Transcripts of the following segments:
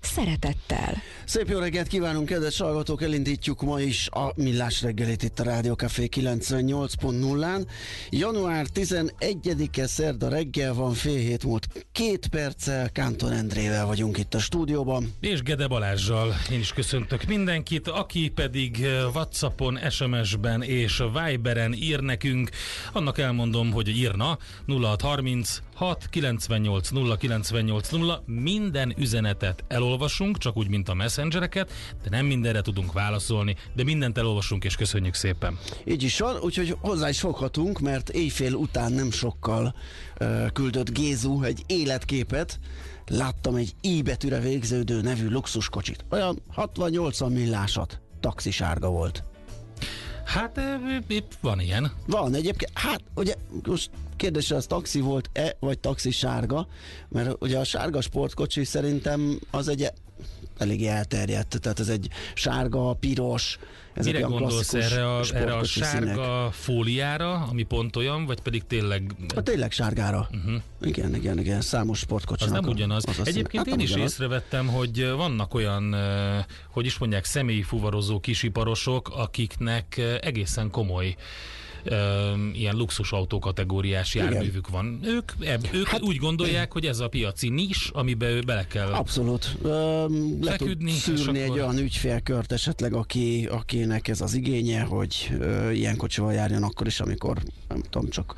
szeretettel. Szép jó reggelt kívánunk, kedves hallgatók! Elindítjuk ma is a Millás reggelit itt a Rádió Café 98.0-án. Január 11-e szerda reggel van, fél hét múlt két perccel, Kánton Endrével vagyunk itt a stúdióban. És Gede Balázsjal én is köszöntök mindenkit, aki pedig eh, Whatsappon, SMS-ben és Viberen ír nekünk. Annak elmondom, hogy írna 0630 6 98 0 98 0 minden üzenetet elolvasunk, csak úgy, mint a messengereket, de nem mindenre tudunk válaszolni, de mindent elolvasunk, és köszönjük szépen. Így is van, úgyhogy hozzá is foghatunk, mert éjfél után nem sokkal uh, küldött Gézu egy életképet, láttam egy I íbetűre végződő nevű luxuskocsit. Olyan 60-80 millásat, taxisárga volt. Hát itt van ilyen. Van egyébként, hát ugye most kérdés, az taxi volt-e, vagy taxi sárga, mert ugye a sárga sportkocsi szerintem az egy elég elterjedt, tehát ez egy sárga, piros, ezek Mire gondolsz erre a, erre a sportkocsi sárga színek. fóliára, ami pont olyan, vagy pedig tényleg... A tényleg sárgára. Uh-huh. Igen, igen, igen, számos Az sportkocsinak. nem ugyanaz. az. Egyébként Hát én is ugyanaz. észrevettem, hogy vannak olyan, hogy is mondják, személyi fuvarozó kisiparosok, akiknek egészen komoly eh, ilyen luxusautó kategóriás járművük van. Ők, eb, ők Hát- úgy gondolják, hogy ez a piaci nis, amiben ő bele kell Abszolút. Öm, le tud Feküdni, és szűrni egy akkor- olyan ügyfélkört esetleg, aki, akinek ez az igénye, hogy ö, ilyen kocsival járjon akkor is, amikor nem tudom, csak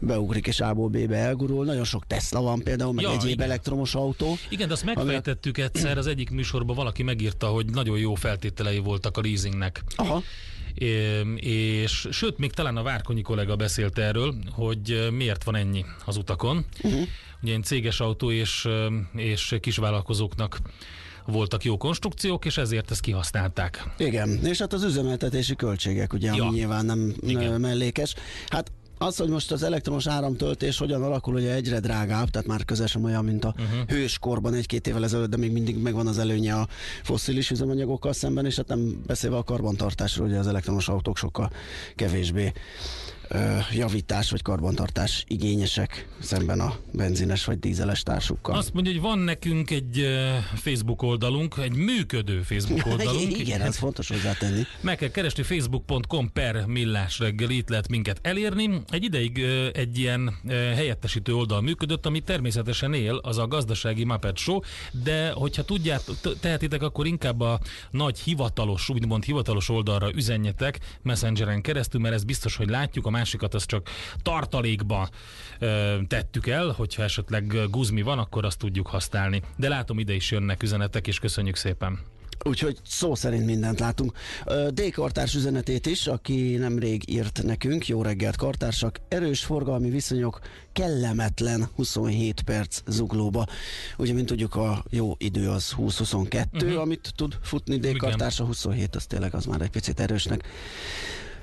beugrik és A-ból B-be elgurul. Nagyon sok Tesla van például, meg Ja, egyéb igen. elektromos autó. Igen, de azt megfejtettük egyszer, az egyik műsorban valaki megírta, hogy nagyon jó feltételei voltak a leasingnek. Aha. És sőt, még talán a Várkonyi kollega beszélt erről, hogy miért van ennyi az utakon. Uh-huh. Ugye egy céges autó és, és kisvállalkozóknak voltak jó konstrukciók, és ezért ezt kihasználták. Igen, és hát az üzemeltetési költségek, ugye, Ja. ami nyilván nem Igen. mellékes. Hát az, hogy most az elektromos áramtöltés hogyan alakul, ugye egyre drágább, tehát már közel sem olyan, mint a uh-huh. hőskorban egy-két évvel ezelőtt, de még mindig megvan az előnye a fosszilis üzemanyagokkal szemben, és hát nem beszélve a karbantartásról, ugye az elektromos autók sokkal kevésbé javítás vagy karbantartás igényesek szemben a benzines vagy dízeles társukkal. Azt mondja, hogy van nekünk egy Facebook oldalunk, egy működő Facebook oldalunk. Igen, ez fontos hozzátenni. Meg kell keresni facebook.com per millás reggel, itt lehet minket elérni. Egy ideig egy ilyen helyettesítő oldal működött, ami természetesen él, az a gazdasági Muppet Show, de hogyha tudját, tehetitek, akkor inkább a nagy hivatalos, úgymond hivatalos oldalra üzenjetek Messengeren keresztül, mert ez biztos, hogy látjuk, a másikat azt csak tartalékba ö, tettük el, hogyha esetleg guzmi van, akkor azt tudjuk használni. De látom, ide is jönnek üzenetek, és köszönjük szépen. Úgyhogy szó szerint mindent látunk. D. Kartárs üzenetét is, aki nemrég írt nekünk, jó reggelt kartársak, erős forgalmi viszonyok, kellemetlen 27 perc zuglóba. Ugye, mint tudjuk, a jó idő az 20-22, uh-huh. amit tud futni D. Kartárs, a 27 az tényleg az már egy picit erősnek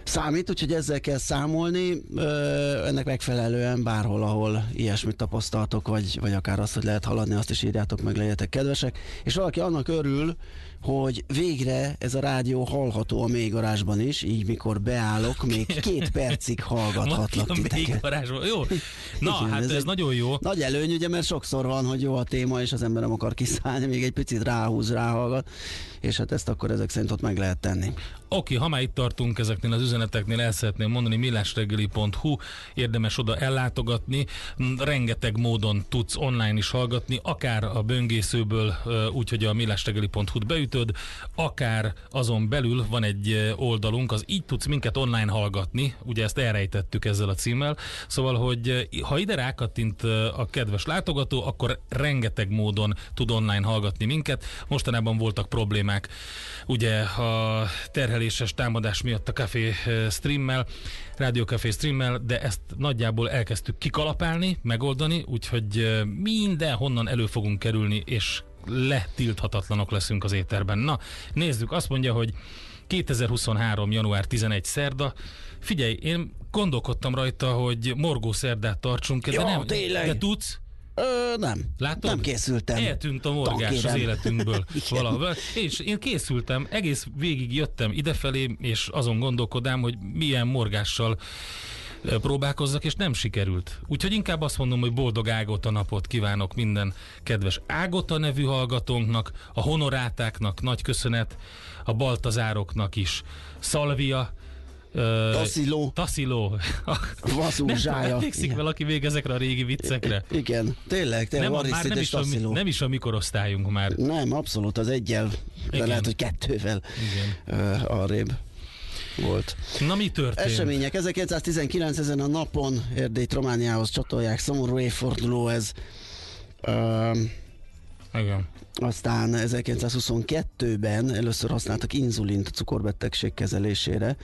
számít, úgyhogy ezzel kell számolni. Ennek megfelelően bárhol, ahol ilyesmit tapasztaltok, vagy, vagy akár azt, hogy lehet haladni, azt is írjátok meg, legyetek kedvesek. És valaki annak örül, hogy végre ez a rádió hallható a mélygarázsban is, így mikor beállok, még két percig hallgathatlak titeket. Jó. Na, Igen, hát ez, ez nagyon jó. Nagy előny, ugye, mert sokszor van, hogy jó a téma, és az ember nem akar kiszállni, még egy picit ráhúz, ráhallgat, és hát ezt akkor ezek szerint ott meg lehet tenni. Oké, ha már itt tartunk ezeknél az üzeneteknél, el szeretném mondani, millásreggeli.hu, érdemes oda ellátogatni, M, rengeteg módon tudsz online is hallgatni, akár a böngészőből, úgyhogy a millásreggeli.hu-t beütöd, akár azon belül van egy ö, oldalunk, az így tudsz minket online hallgatni, ugye ezt elrejtettük ezzel a címmel, szóval, hogy ö, ha ide rákattint ö, a kedves látogató, akkor rengeteg módon tud online hallgatni minket. Mostanában voltak problémák, ugye a terheléses támadás miatt a Café eh, streammel, Rádió Café streammel, de ezt nagyjából elkezdtük kikalapálni, megoldani, úgyhogy eh, mindenhonnan elő fogunk kerülni, és letilthatatlanok leszünk az éterben. Na, nézzük, azt mondja, hogy 2023. január 11. szerda. Figyelj, én gondolkodtam rajta, hogy morgó szerdát tartsunk, de Ja, nem. tényleg? De tudsz? Ö, nem. Látod? Nem készültem. Eltűnt a morgás az Tankérem. életünkből Igen. valahol. És én készültem, egész végig jöttem idefelé, és azon gondolkodám, hogy milyen morgással próbálkozzak, és nem sikerült. Úgyhogy inkább azt mondom, hogy boldog Ágota napot kívánok minden kedves Ágota nevű hallgatónknak, a honorátáknak nagy köszönet, a baltazároknak is. Szalvia, Tasziló. Tasziló. Vazú Nem tudom, zsája. emlékszik Igen. valaki még ezekre a régi viccekre? Igen, tényleg, tényleg, Nem, a- már nem is, a, mi- Tassziló. nem is a mikorosztályunk már. Nem, abszolút, az egyel, de Igen. lehet, hogy kettővel Igen. ö, arrébb volt. Na mi történt? Események 1919 ezen a napon Erdélyt Romániához csatolják, szomorú évforduló ez. Öm, Igen. aztán 1922-ben először használtak inzulint a cukorbetegség kezelésére.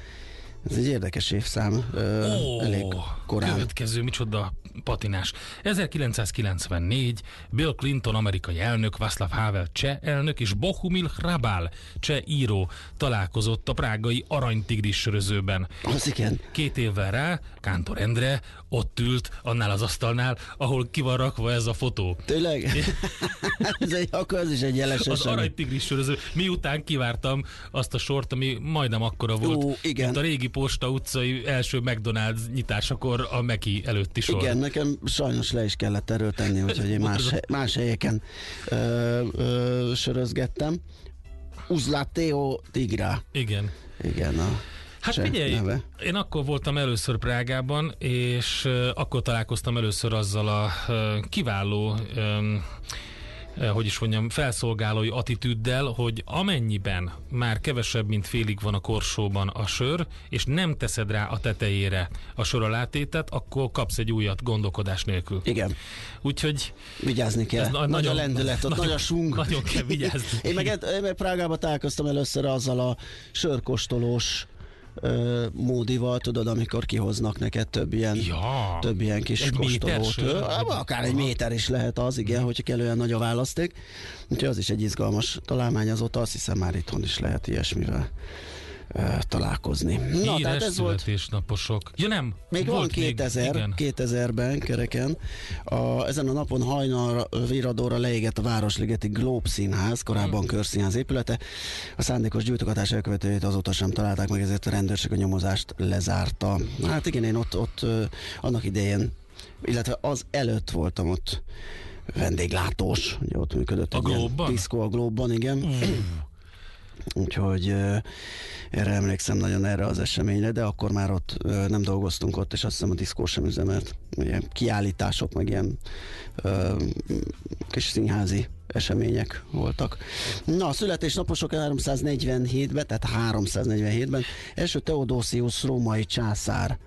Ez egy érdekes évszám, ö, Ó, elég korán. Következő, micsoda patinás. 1994 Bill Clinton amerikai elnök, Václav Havel cseh elnök és Bohumil Hrabal cseh író találkozott a prágai aranytigris sörözőben. Az igen. Két évvel rá Kántor Endre ott ült annál az asztalnál, ahol ki van rakva ez a fotó. Tényleg? ez egy, akkor ez is egy jeles Az aranytigris söröző. Miután kivártam azt a sort, ami majdnem akkora volt, Ó, igen. mint a régi Posta utcai első McDonald's nyitásakor a Meki előtti sor. Igen, nekem sajnos le is kellett erről tenni, úgyhogy én más, más helyeken ö, ö, sörözgettem. Uzlateo Tigra. Igen. Igen, a Hát cseh figyelj, neve. én akkor voltam először Prágában, és akkor találkoztam először azzal a kiváló hogy is mondjam, felszolgálói attitűddel, hogy amennyiben már kevesebb, mint félig van a korsóban a sör, és nem teszed rá a tetejére a sör alátétet, akkor kapsz egy újat gondolkodás nélkül. Igen, Úgyhogy vigyázni kell. Nagy, na- nagy a lendület, ott nagyon- nagy a sung. nagyon kell vigyázni. én, meg, én meg Prágában találkoztam először azzal a sörkostolós ö, módival, tudod, amikor kihoznak neked több ilyen, Ja. több ilyen kis Egy kóstolót. Akár egy méter is lehet az, igen, hogyha kellően nagy a választék. Úgyhogy az is egy izgalmas találmány, azóta azt hiszem már itthon is lehet ilyesmivel találkozni. Na, híres tehát ez volt születésnaposok. Ja nem, még van volt 2000, igen. 2000-ben kereken. A, ezen a napon hajnal viradóra leégett a Városligeti Globe Színház, korábban körszínház épülete. A szándékos gyújtogatás elkövetőjét azóta sem találták meg, ezért a rendőrség a nyomozást lezárta. Hát igen, én ott, ott annak idején, illetve az előtt voltam ott vendéglátós, ugye ott működött A egy Globe-ban? diszkó a Globe-ban, igen. Úgyhogy erre emlékszem nagyon erre az eseményre, de akkor már ott nem dolgoztunk ott, és azt hiszem a diszkó sem üzemelt. Ilyen kiállítások, meg ilyen kis színházi események voltak. Na, a születésnaposok 347-ben, tehát 347-ben első Teodosius római császár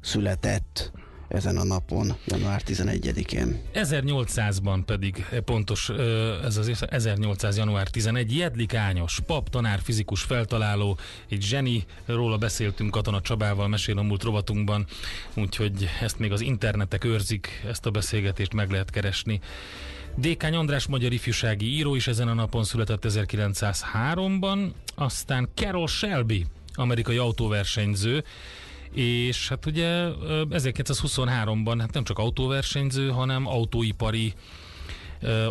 született ezen a napon, január 11-én. 1800-ban pedig eh, pontos ö, ez az év, 1800. január 11. Jedlik Ányos, pap, tanár, fizikus, feltaláló, egy zseni, róla beszéltünk Katona Csabával, mesél a múlt rovatunkban, úgyhogy ezt még az internetek őrzik, ezt a beszélgetést meg lehet keresni. Dékány András magyar ifjúsági író is ezen a napon született 1903-ban, aztán Carol Shelby, amerikai autóversenyző, és hát ugye 1923-ban hát nem csak autóversenyző, hanem autóipari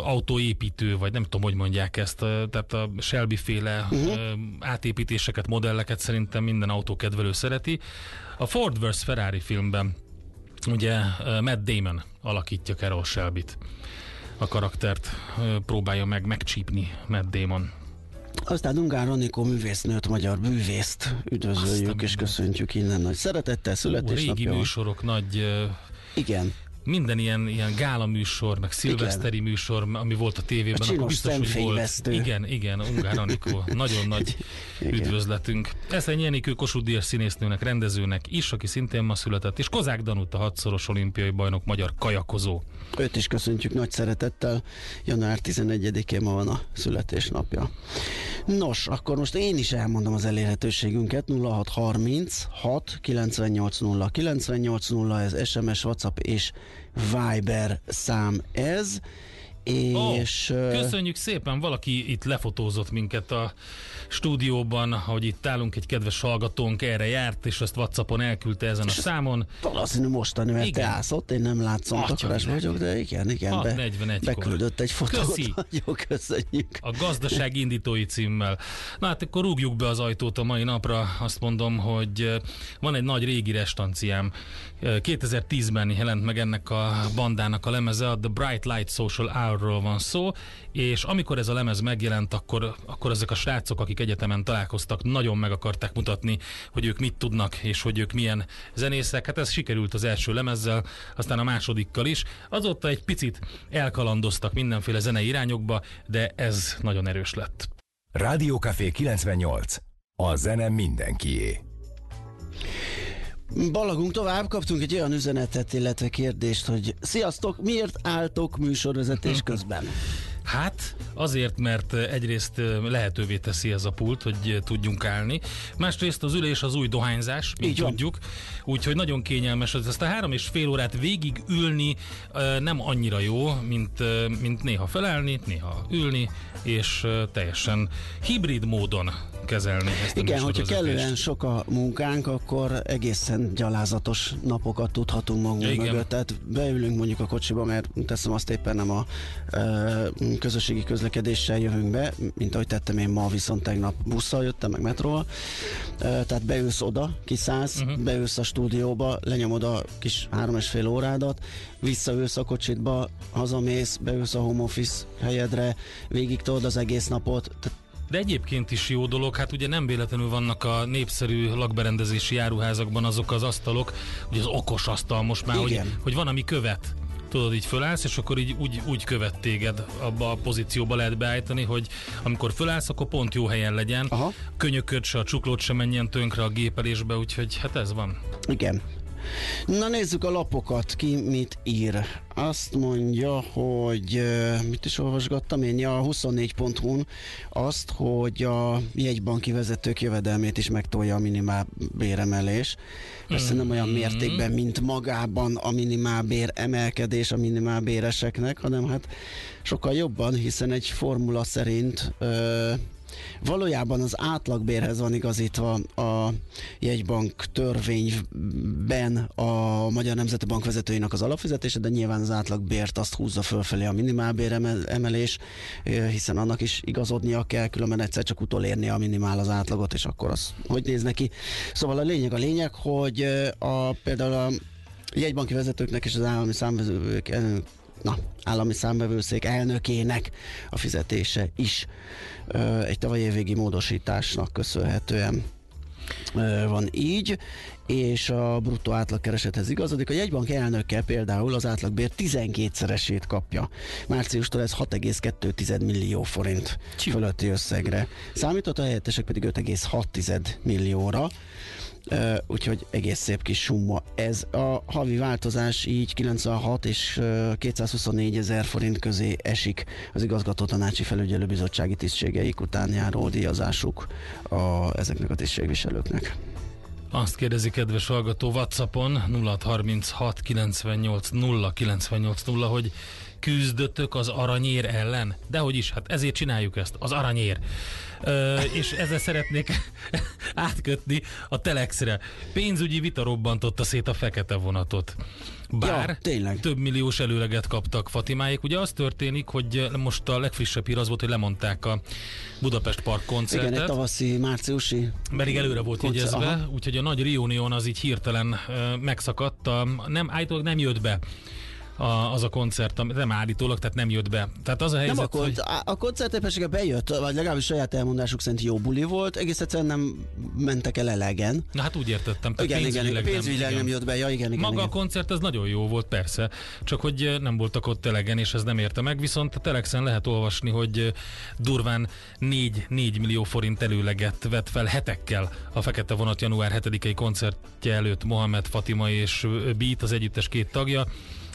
autóépítő, vagy nem tudom, hogy mondják ezt, tehát a Shelby féle uh-huh. átépítéseket, modelleket szerintem minden autókedvelő szereti. A Ford vs. Ferrari filmben ugye Matt Damon alakítja Carol Shelby-t. A karaktert próbálja meg megcsípni Matt Damon. Aztán Ungár Anikó művésznőt, magyar művészt üdvözöljük és köszöntjük innen nagy szeretettel, születésnapja. Régi műsorok, nagy igen minden ilyen, ilyen gála műsor, meg szilveszteri igen. műsor, ami volt a tévében, a akkor biztos, hogy volt. Igen, igen, Ungár Anikó. Nagyon nagy igen. üdvözletünk. Eszenyi Jenikő Kossuth Díjas színésznőnek, rendezőnek is, aki szintén ma született, és Kozák Danut, a hatszoros olimpiai bajnok, magyar kajakozó. Őt is köszöntjük nagy szeretettel. Január 11-én ma van a születésnapja. Nos, akkor most én is elmondom az elérhetőségünket. 0630 6 98 0 98 0 ez SMS, WhatsApp és Viber szám ez. És, oh, köszönjük szépen, valaki itt lefotózott minket a stúdióban, hogy itt állunk, egy kedves hallgatónk erre járt, és ezt Whatsappon elküldte ezen a számon. Valószínű mostani, mert igen. te állsz ott, én nem látszom, takarás vagyok, de igen, igen, be, 41 beküldött egy fotót. Köszi. Jó, köszönjük. A gazdaság indítói címmel. Na hát akkor rúgjuk be az ajtót a mai napra, azt mondom, hogy van egy nagy régi restanciám, 2010-ben jelent meg ennek a bandának a lemeze, a The Bright Light Social Hour-ról van szó, és amikor ez a lemez megjelent, akkor, akkor ezek a srácok, akik egyetemen találkoztak, nagyon meg akarták mutatni, hogy ők mit tudnak, és hogy ők milyen zenészek. Hát ez sikerült az első lemezzel, aztán a másodikkal is. Azóta egy picit elkalandoztak mindenféle zenei irányokba, de ez nagyon erős lett. Rádiókafé 98. A zene mindenkié. Balagunk tovább, kaptunk egy olyan üzenetet, illetve kérdést, hogy sziasztok, miért álltok műsorvezetés közben? Hát azért, mert egyrészt lehetővé teszi ez a pult, hogy tudjunk állni. Másrészt az ülés az új dohányzás, mint Így tudjuk. Úgyhogy nagyon kényelmes. Ezt a három és fél órát végig ülni nem annyira jó, mint, mint néha felállni, néha ülni, és teljesen hibrid módon kezelni ezt a Igen, hogyha kellően sok a munkánk, akkor egészen gyalázatos napokat tudhatunk magunk Igen. mögött. Tehát beülünk mondjuk a kocsiba, mert teszem azt éppen nem a közösségi közlekedéssel jövünk be, mint ahogy tettem én ma, viszont tegnap busszal jöttem, meg metróval. Tehát beülsz oda, kiszállsz, uh-huh. beülsz a stúdióba, lenyomod a kis három és fél órádat, visszaülsz a kocsitba, hazamész, beülsz a home office helyedre, végig az egész napot. Tehát de egyébként is jó dolog, hát ugye nem véletlenül vannak a népszerű lakberendezési járuházakban azok az asztalok, ugye az okos asztal most már, hogy, hogy van, ami követ tudod, így fölállsz, és akkor így úgy, úgy követ téged, abba a pozícióba lehet beállítani, hogy amikor fölállsz, akkor pont jó helyen legyen, Aha. könyököd se, a csuklót se menjen tönkre a gépelésbe, úgyhogy hát ez van. Igen. Na nézzük a lapokat, ki mit ír. Azt mondja, hogy mit is olvasgattam én, ja, a 24.hu-n azt, hogy a jegybanki vezetők jövedelmét is megtolja a minimál béremelés. Persze nem olyan mm-hmm. mértékben, mint magában a minimálbér emelkedés a minimálbéreseknek, hanem hát sokkal jobban, hiszen egy formula szerint ö, Valójában az átlagbérhez van igazítva a jegybank törvényben a Magyar Nemzeti Bank vezetőinek az alapfizetése, de nyilván az átlagbért azt húzza fölfelé a minimálbér emelés, hiszen annak is igazodnia kell, különben egyszer csak utolérni a minimál az átlagot, és akkor az hogy néz neki. Szóval a lényeg a lényeg, hogy a, például a jegybanki vezetőknek és az állami számvezők na, állami számbevőszék elnökének a fizetése is ö, egy tavalyi évvégi módosításnak köszönhetően ö, van így, és a bruttó átlagkeresethez igazodik. A jegybank elnöke például az átlagbér 12-szeresét kapja. Márciustól ez 6,2 millió forint fölötti összegre. Számított a helyettesek pedig 5,6 millióra. Uh, úgyhogy egész szép kis summa. Ez a havi változás így 96 és uh, 224 ezer forint közé esik az igazgató tanácsi felügyelőbizottsági tisztségeik után járó díjazásuk a, ezeknek a tisztségviselőknek. Azt kérdezi kedves hallgató Whatsappon 0636 98 0 98 0, hogy küzdötök az aranyér ellen? Dehogy is, hát ezért csináljuk ezt, az aranyér. Ö, és ezzel szeretnék átkötni a Telexre. Pénzügyi vita robbantotta szét a fekete vonatot. Bár Ja, tényleg. több milliós előleget kaptak Fatimáik. Ugye az történik, hogy most a legfrissebb hír az volt, hogy lemondták a Budapest Park Igen, koncertet. egy tavaszi, márciusi. Pedig előre volt Koncert, jegyezve, úgyhogy a nagy Reunion az így hirtelen megszakadt, a, nem, állítólag nem jött be a, az a koncert, ami- nem állítólag, tehát nem jött be. Tehát az a helyzet, Nem a, hogy... kont- a, koncert éppensége bejött, vagy legalábbis saját elmondásuk szerint jó buli volt, egész egyszerűen nem mentek el elegen. Na hát úgy értettem, tehát Igen, igen, pénzügyileg nem, igen. jött be, ja igen, igen. Maga igen. a koncert ez nagyon jó volt, persze, csak hogy eh, nem voltak ott elegen, és ez nem érte meg, viszont a Telexen lehet olvasni, hogy eh, durván 4, 4 millió forint előleget vett fel hetekkel a Fekete Vonat január 7-i koncertje előtt Mohamed Fatima és eh, Beat, az együttes két tagja.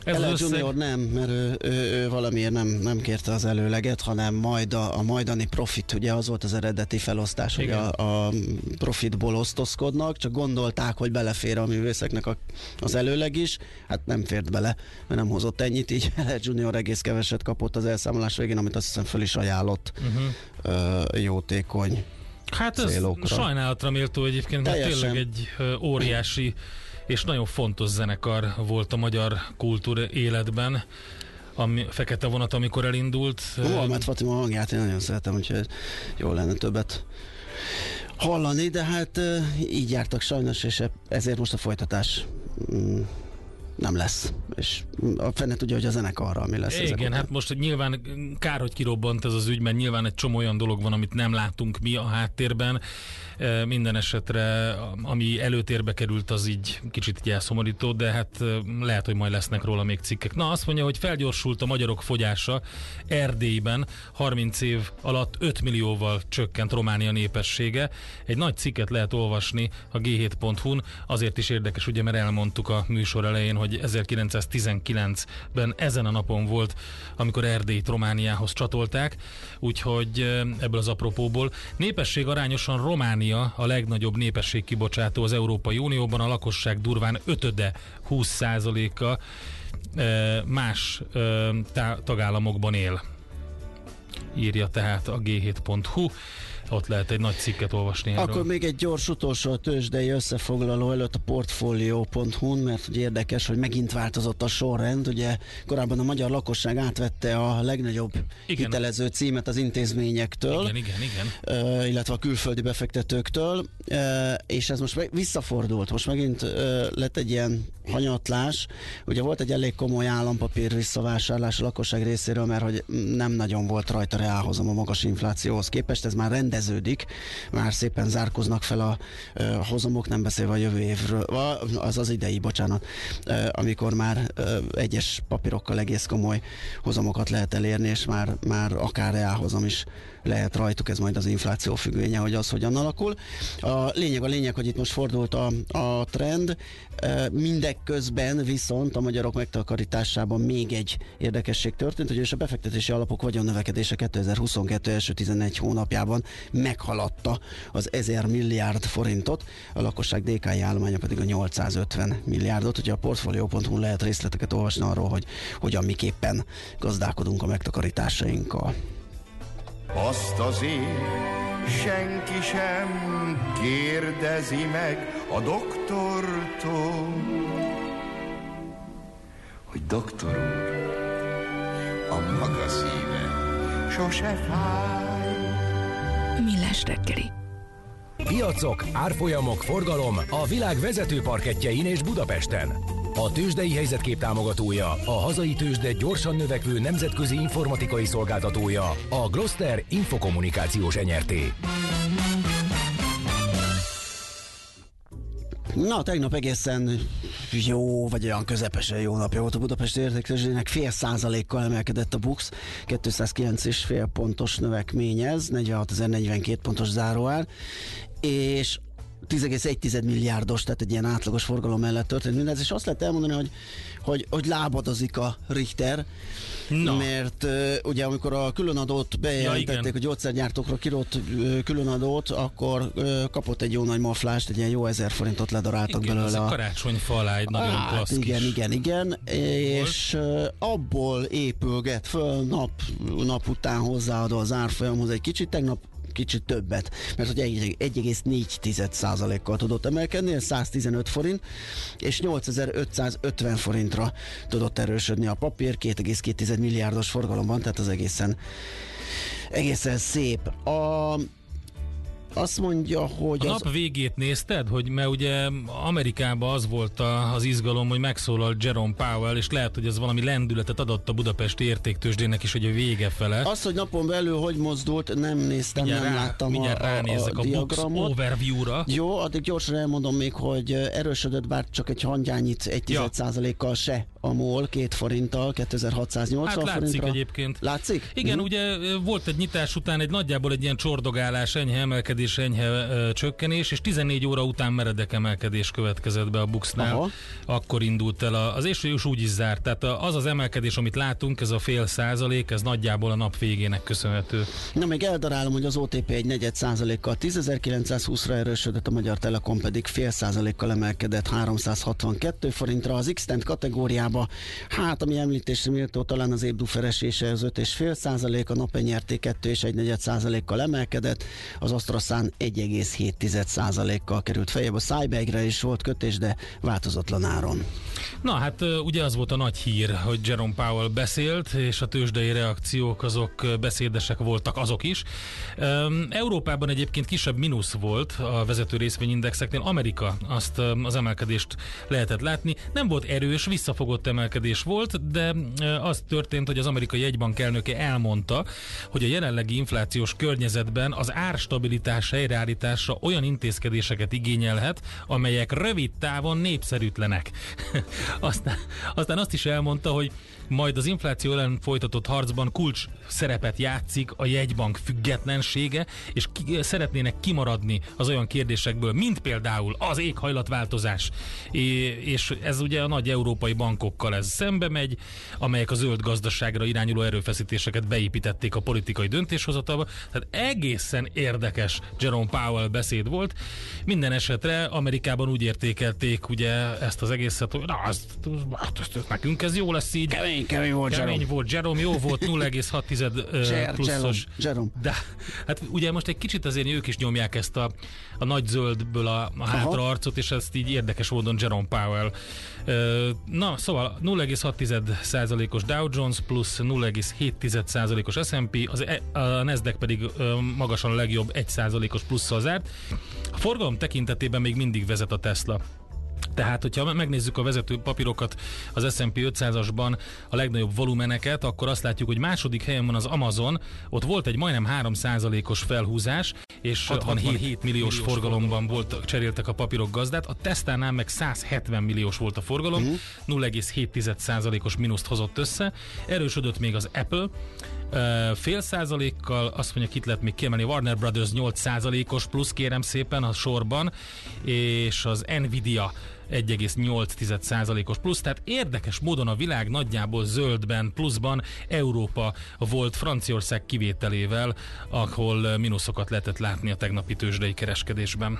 Ez az összeg, Junior nem, mert ő, ő, ő valamiért nem, nem kérte az előleget, hanem majd a, a majdani profit, ugye az volt az eredeti felosztás, hogy Igen. a, a profitból osztozkodnak, csak gondolták, hogy belefér a művészeknek a, az előleg is, hát nem fért bele, mert nem hozott ennyit, így Ellen Junior egész keveset kapott az elszámolás végén, amit azt hiszem föl is ajánlott uh-huh. uh, jótékony. Hát ez célokra. sajnálatra méltó egyébként, mert tényleg egy óriási és nagyon fontos zenekar volt a magyar kultúra életben. Ami, Fekete vonat, amikor elindult. Ö, Mohamed Fatima hangját én nagyon szeretem, úgyhogy jó lenne többet hallani, de hát így jártak sajnos, és e- ezért most a folytatás mm, nem lesz. És a fene tudja, hogy a zenekarral mi lesz. Igen, hát most hogy nyilván kár, hogy kirobbant ez az ügy, mert nyilván egy csomó olyan dolog van, amit nem látunk mi a háttérben. E, Minden esetre, ami előtérbe került, az így kicsit így elszomorító, de hát lehet, hogy majd lesznek róla még cikkek. Na, azt mondja, hogy felgyorsult a magyarok fogyása Erdélyben, 30 év alatt 5 millióval csökkent Románia népessége. Egy nagy cikket lehet olvasni a g7.hu-n, azért is érdekes, ugye, mert elmondtuk a műsor elején, hogy 1919-ben ezen a napon volt, amikor Erdélyt Romániához csatolták, úgyhogy ebből az apropóból. Népesség arányosan Románia a legnagyobb népességkibocsátó az Európai Unióban, a lakosság durván ötöde, 20%-a eh, más tagállamokban él. Írja tehát a g7.hu. Ott lehet egy nagy cikket olvasni erről. Akkor még egy gyors utolsó a tőzsdei összefoglaló előtt a portfolio.hu, mert ugye érdekes, hogy megint változott a sorrend. Ugye korábban a magyar lakosság átvette a legnagyobb Igen. hitelező címet az intézményektől. Igen, igen, igen. illetve a külföldi befektetőktől, és ez most visszafordult. Most megint lett egy ilyen hanyatlás. Ugye volt egy elég komoly állampapír visszavásárlás a lakosság részéről, mert hogy nem nagyon volt rajta reálhozam a magas inflációhoz képest, ez már rendeződik, már szépen zárkoznak fel a ö, hozamok, nem beszélve a jövő évről, az az idei, bocsánat, amikor már egyes papírokkal egész komoly hozamokat lehet elérni, és már, már akár reálhozam is lehet rajtuk, ez majd az infláció függvénye, hogy az hogyan alakul. A lényeg a lényeg, hogy itt most fordult a, a trend, mindeközben viszont a magyarok megtakarításában még egy érdekesség történt, hogy és a befektetési alapok vagyon növekedése 2022 első 11 hónapjában meghaladta az 1000 milliárd forintot, a lakosság DK-i állománya pedig a 850 milliárdot. Ugye a portfolio.hu lehet részleteket olvasni arról, hogy hogyan miképpen gazdálkodunk a megtakarításainkkal. Azt azért senki sem kérdezi meg a doktortól, hogy doktor úr, a maga szíve sose fáj. Millás reggeli. Piacok, árfolyamok, forgalom a világ vezető parketjein és Budapesten. A tőzsdei helyzetkép támogatója, a hazai tőzsde gyorsan növekvő nemzetközi informatikai szolgáltatója, a Gloster Infokommunikációs Enyerté. Na, tegnap egészen jó, vagy olyan közepesen jó napja volt a Budapesti értéktőzsdének, fél százalékkal emelkedett a BUX, 209 és fél pontos növekmény ez, 46.042 pontos záróár, és 10,1 milliárdos, tehát egy ilyen átlagos forgalom mellett történt mindez, és azt lehet elmondani, hogy, hogy, hogy lábadozik a Richter, Na. mert uh, ugye amikor a különadót bejelentették, Ja, a gyógyszergyártókra kirott uh, különadót, akkor uh, kapott egy jó nagy maflást, egy ilyen jó ezer forintot ledaráltak Igen, belőle a a karácsonyfa alá egy nagyon Hát klassz igen, kis igen, igen, és uh, abból épülget föl nap, nap után hozzáadó az árfolyamhoz egy kicsit, tegnap kicsit többet, mert hogy egy- 1,4%-kal tudott emelkedni, ez 115 forint, és 8550 forintra tudott erősödni a papír, 2,2 milliárdos forgalomban, tehát az egészen egészen szép. A, azt mondja, hogy A az, nap végét nézted, hogy mert ugye Amerikában az volt a, az izgalom, hogy megszólalt Jerome Powell, és lehet, hogy ez valami lendületet adott a budapesti értéktősdének is, hogy a vége fele. Az, hogy napon belül hogy mozdult, nem néztem, mindjárt nem rá, láttam mindjárt a, a, ránézek a, a, diagramot. overview-ra. Jó, addig gyorsan elmondom még, hogy erősödött bár csak egy hangyányit, egy Ja. 10 kal se a MOL, két forinttal, 2680 Hát látszik forintra. egyébként. Látszik? Igen, Mhm. ugye volt egy nyitás után egy nagyjából egy ilyen csordogálás, enyhe emelkedés, enyhe ö, csökkenés, és 14 óra után meredek emelkedés következett be a Buxnál. Aha. Akkor indult el a, az és úgy is zárt. Tehát az az emelkedés, amit látunk, ez a fél százalék, ez nagyjából a nap végének köszönhető. Na még eldarálom, hogy az OTP egy negyed százalékkal 10.920-ra erősödött, a Magyar Telekom pedig fél százalékkal emelkedett 362 forintra. Az x kategóriába, hát ami említésre méltó, talán az Ébdu feresése az 5,5 százalék, a napenyerté 2 és egy negyed százalékkal emelkedett, az Osztraszán 1,7 százalékkal került fejebb. A Cybegre is volt kötés, de változatlan áron. Na hát ugye az volt a nagy hír, hogy Jerome Powell beszélt, és a tőzsdei reakciók azok beszédesek voltak azok is. Európában egyébként kisebb mínusz volt a vezető részvényindexeknél, Amerika azt az emelkedést lehetett látni. Nem volt erős, visszafogott emelkedés volt, de az történt, hogy az amerikai jegybank elnöke elmondta, hogy a jelenlegi inflációs környezetben az árstabilitás helyreállítása olyan intézkedéseket igényelhet, amelyek rövid távon népszerűtlenek. aztán, aztán azt is elmondta, hogy majd az infláció ellen folytatott harcban kulcs szerepet játszik a jegybank függetlensége, és ki, szeretnének kimaradni az olyan kérdésekből, mint például az éghajlatváltozás. É, és ez ugye a nagy európai bankokkal ez szembe megy, amelyek a zöld gazdaságra irányuló erőfeszítéseket beépítették a politikai döntéshozatalba. Tehát egészen érdekes Jerome Powell beszéd volt. Minden esetre Amerikában úgy értékelték ugye ezt az egészet, hogy na, azt, azt, azt, azt nekünk ez jó lesz így. Kemény, kemény volt Kemény Jerome. volt, Jerome jó volt, 0,6 ö, Jer- pluszos. Jerome. De hát ugye most egy kicsit azért ők is nyomják ezt a, a nagy zöldből a, a hátraarcot, és ezt így érdekes módon Jerome Powell. Na, szóval 0,6%-os Dow Jones plusz 0,7%-os S&P, az, e- a Nasdaq pedig magasan a legjobb 1%-os plusszal zárt. A forgalom tekintetében még mindig vezet a Tesla. Tehát, hogyha megnézzük a vezető papírokat az S&P 500-asban a legnagyobb volumeneket, akkor azt látjuk, hogy második helyen van az Amazon, ott volt egy majdnem 3%-os felhúzás, és 67 milliós forgalomban volt, cseréltek a papírok gazdát, a Tesla-nál meg 170 milliós volt a forgalom, 0,7%-os mínuszt hozott össze, erősödött még az Apple, fél százalékkal, azt mondja, itt lehet még kiemelni, Warner Brothers 8 százalékos plusz kérem szépen a sorban, és az Nvidia 1,8 százalékos plusz, tehát érdekes módon a világ nagyjából zöldben, pluszban Európa volt Franciaország kivételével, ahol mínuszokat lehetett látni a tegnapi tőzsdei kereskedésben.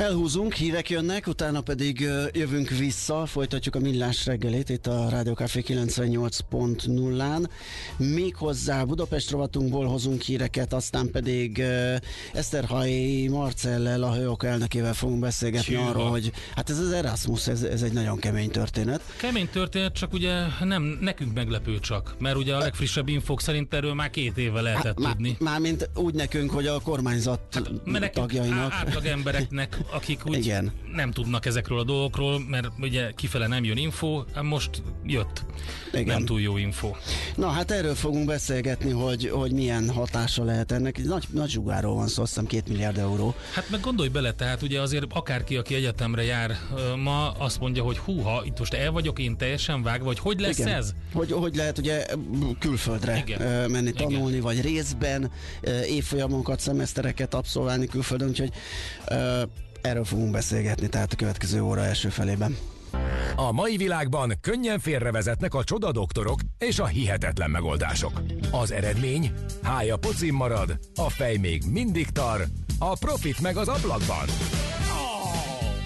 Elhúzunk, hírek jönnek, utána pedig jövünk vissza, folytatjuk a millás reggelét itt a Rádió Café 98.0-án. Méghozzá Budapest rovatunkból hozunk híreket, aztán pedig Eszterhai Marcellel, a Hőok elnökével fogunk beszélgetni Hűha. arról, hogy hát ez az Erasmus, ez, ez egy nagyon kemény történet. Kemény történet, csak ugye nem nekünk meglepő csak, mert ugye a legfrissebb infók szerint erről már két éve lehetett Má, tudni. mármint úgy nekünk, hogy a kormányzat nekünk, tagjainak. á- átlag embereknek akik úgy Igen. nem tudnak ezekről a dolgokról, mert ugye kifele nem jön info, hát most jött Igen. nem túl jó info. Na hát erről fogunk beszélgetni, hogy, hogy milyen hatása lehet ennek. Nagy, nagy zsugáról van szó, azt hiszem két milliárd euró. Hát meg gondolj bele, tehát ugye azért akárki, aki egyetemre jár ma, azt mondja, hogy húha, itt most el vagyok én teljesen vágva, vagy hogy lesz Igen. ez? Hogy, hogy lehet ugye külföldre Igen. menni Igen. tanulni, vagy részben évfolyamokat, szemesztereket abszolválni külföldön, úgyhogy erről fogunk beszélgetni, tehát a következő óra első felében. A mai világban könnyen félrevezetnek a csoda doktorok és a hihetetlen megoldások. Az eredmény? Hája pocim marad, a fej még mindig tar, a profit meg az ablakban.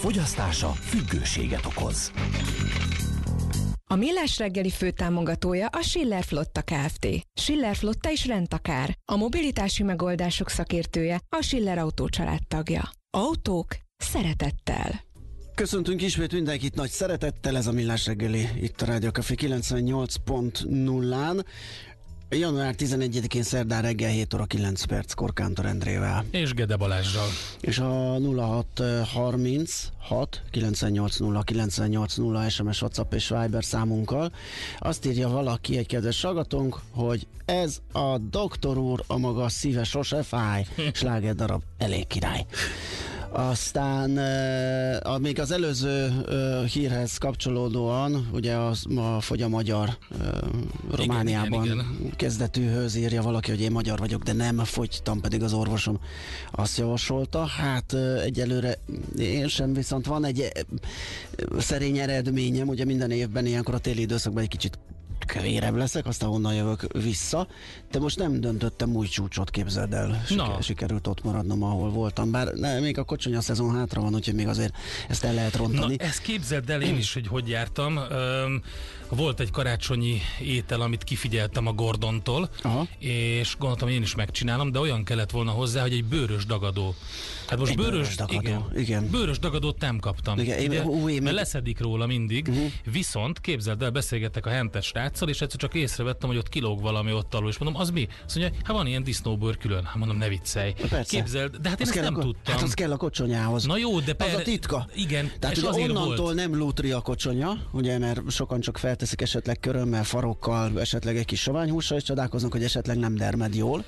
Fogyasztása függőséget okoz. A Millás reggeli főtámogatója a Schiller Flotta Kft. Schiller Flotta is rendtakár. A mobilitási megoldások szakértője a Schiller Autó tagja. Autók szeretettel. Köszöntünk ismét mindenkit nagy szeretettel, ez a Millás reggeli itt a Rádió Café 98.0-án. Január 11-én szerdán reggel 7 óra 9 perc Korkántor Endrével. És Gede Balázsral. És a 0636 980 980 SMS, WhatsApp és Viber számunkkal azt írja valaki, egy kedves hallgatónk, hogy ez a doktor úr a maga szíve sose fáj, sláger darab elég király. Aztán a, még az előző hírhez kapcsolódóan, ugye az, a Fogy a Magyar Romániában igen, igen. kezdetűhöz írja valaki, hogy én magyar vagyok, de nem, fogytam, pedig az orvosom azt javasolta. Hát egyelőre én sem, viszont van egy szerény eredményem, ugye minden évben ilyenkor a téli időszakban egy kicsit kövérebb leszek, aztán onnan jövök vissza, de most nem döntöttem új csúcsot, képzeld el. Siker, Na. sikerült ott maradnom, ahol voltam. Bár ne, még a kocsonya szezon hátra van, úgyhogy még azért ezt el lehet Na, rontani. ezt képzeld el én is, hogy hogy jártam. Öm, volt egy karácsonyi étel, amit kifigyeltem a Gordontól, Aha. és gondoltam, én is megcsinálom, de olyan kellett volna hozzá, hogy egy bőrös dagadó. Hát most Egy bőrös, bőrös dagadó, igen, igen. Bőrös dagadót nem kaptam. Igen, én- Ide, ú, én mert leszedik róla mindig, uh-huh. viszont képzeld el, beszélgettek a hentes sráccal, és egyszer csak észrevettem, hogy ott kilóg valami ott alul, és mondom, az mi? Azt mondja, hát van ilyen disznóbőr külön. Hát mondom, ne viccelj. Persze. Képzeld, de hát én Az ezt nem a, tudtam. Hát az kell a kocsonyához. Na jó, de Az per- a titka. Igen, Tehát és ugye azért onnantól volt. nem lútri a kocsonya, ugye, mert sokan csak felteszik esetleg körömmel, farokkal, esetleg egy kis saványhússal, és csodálkoznak, hogy esetleg nem dermed jól,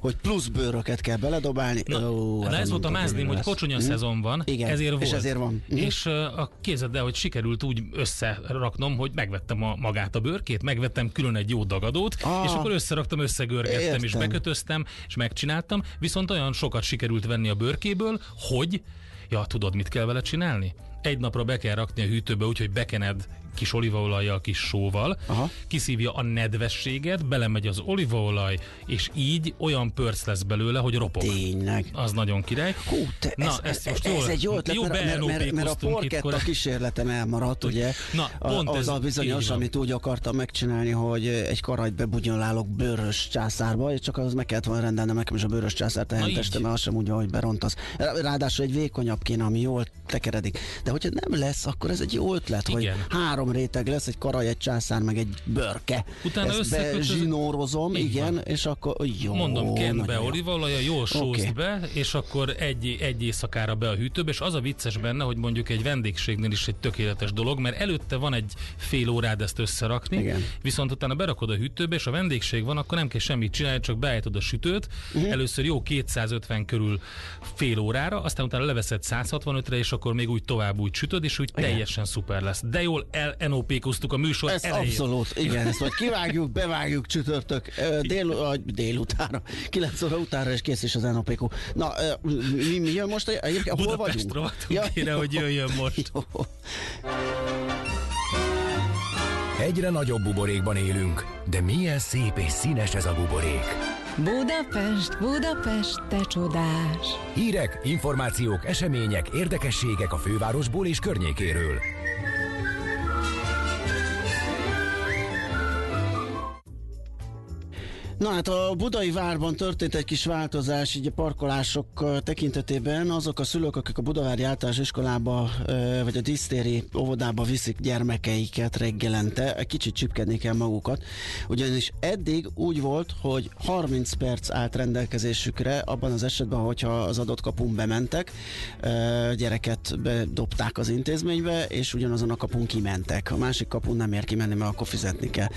hogy plusz bőröket kell beledobálni. Na, Ó, na ez volt a mázlim, hogy kocsonya Hm? szezon van, Igen, ezért és volt. ezért van. Mhm. És uh, a képzeld el, hogy sikerült úgy összeraknom, hogy megvettem a, magát a bőrkét, megvettem külön egy jó dagadót, Ah. és akkor összeraktam, összegörgettem, és Értem. bekötöztem, és megcsináltam, viszont olyan sokat sikerült venni a bőrkéből, hogy, ja, tudod, mit kell vele csinálni? Egy napra be kell rakni a hűtőbe, úgyhogy bekened kis olívaolajjal, kis sóval, Aha. kiszívja a nedvességet, belemegy az olívaolaj, és így olyan pörc lesz belőle, hogy ropog. Tényleg. Az nagyon király. Hú, te, Na, ez, ezt ez, most ez jól- egy jó ötlet, jó mert, mert, mert, a porketta kísérletem elmaradt, ugye? Na, pont a, ez az a bizonyos, amit úgy akartam megcsinálni, hogy egy karajt bebugyolálok bőrös császárba, és csak az meg kellett volna rendelnem nekem is a bőrös császárt a Na henteste, így. mert az sem úgy van, hogy berontasz. Rá- Ráadásul egy vékonyabb kéne, ami jól tekeredik. De hogyha nem lesz, akkor ez egy jó ötlet, hogy Igen. Három réteg lesz, egy karaj, egy császár, meg egy bőrke. Utána Ezt bezsinórozom, igen, és akkor jó. Mondom, kend be olívaolaja, jól sózd Oké. be, és akkor egy, egy éjszakára be a hűtőbe, és az a vicces benne, hogy mondjuk egy vendégségnél is egy tökéletes dolog, mert előtte van egy fél órád ezt összerakni, Igen. viszont utána berakod a hűtőbe, és a vendégség van, akkor nem kell semmit csinálni, csak beállítod a sütőt, Mhm. először jó 250 körül fél órára, aztán utána leveszed 165-re, és akkor még úgy tovább úgy sütöd, és úgy teljesen szuper lesz. De jól el-NOP-koztuk a műsor Ez elején. abszolút, igen, ezt majd kivágjuk, bevágjuk csütörtök dél, délutára, 9 óra utára, és kész is az NOPQ. Na, mi, mi jön most? Egyébként hol Budapest vagyunk? rovatunk kéne, hogy jöjjön most. Jó. Egyre nagyobb buborékban élünk, de milyen szép és színes ez a buborék. Budapest, Budapest, te csodás! Hírek, információk, események, érdekességek a fővárosból és környékéről. Na hát a budai várban történt egy kis változás így a parkolások tekintetében. Azok a szülők, akik a Budavári általános iskolába vagy a disztéri óvodába viszik gyermekeiket reggelente, egy kicsit csipkedni kell magukat. Ugyanis eddig úgy volt, hogy 30 perc állt rendelkezésükre abban az esetben, hogyha az adott kapun bementek, gyereket bedobták az intézménybe, és ugyanazon a kapun kimentek. A másik kapun nem ér kimenni, mert akkor fizetni kell.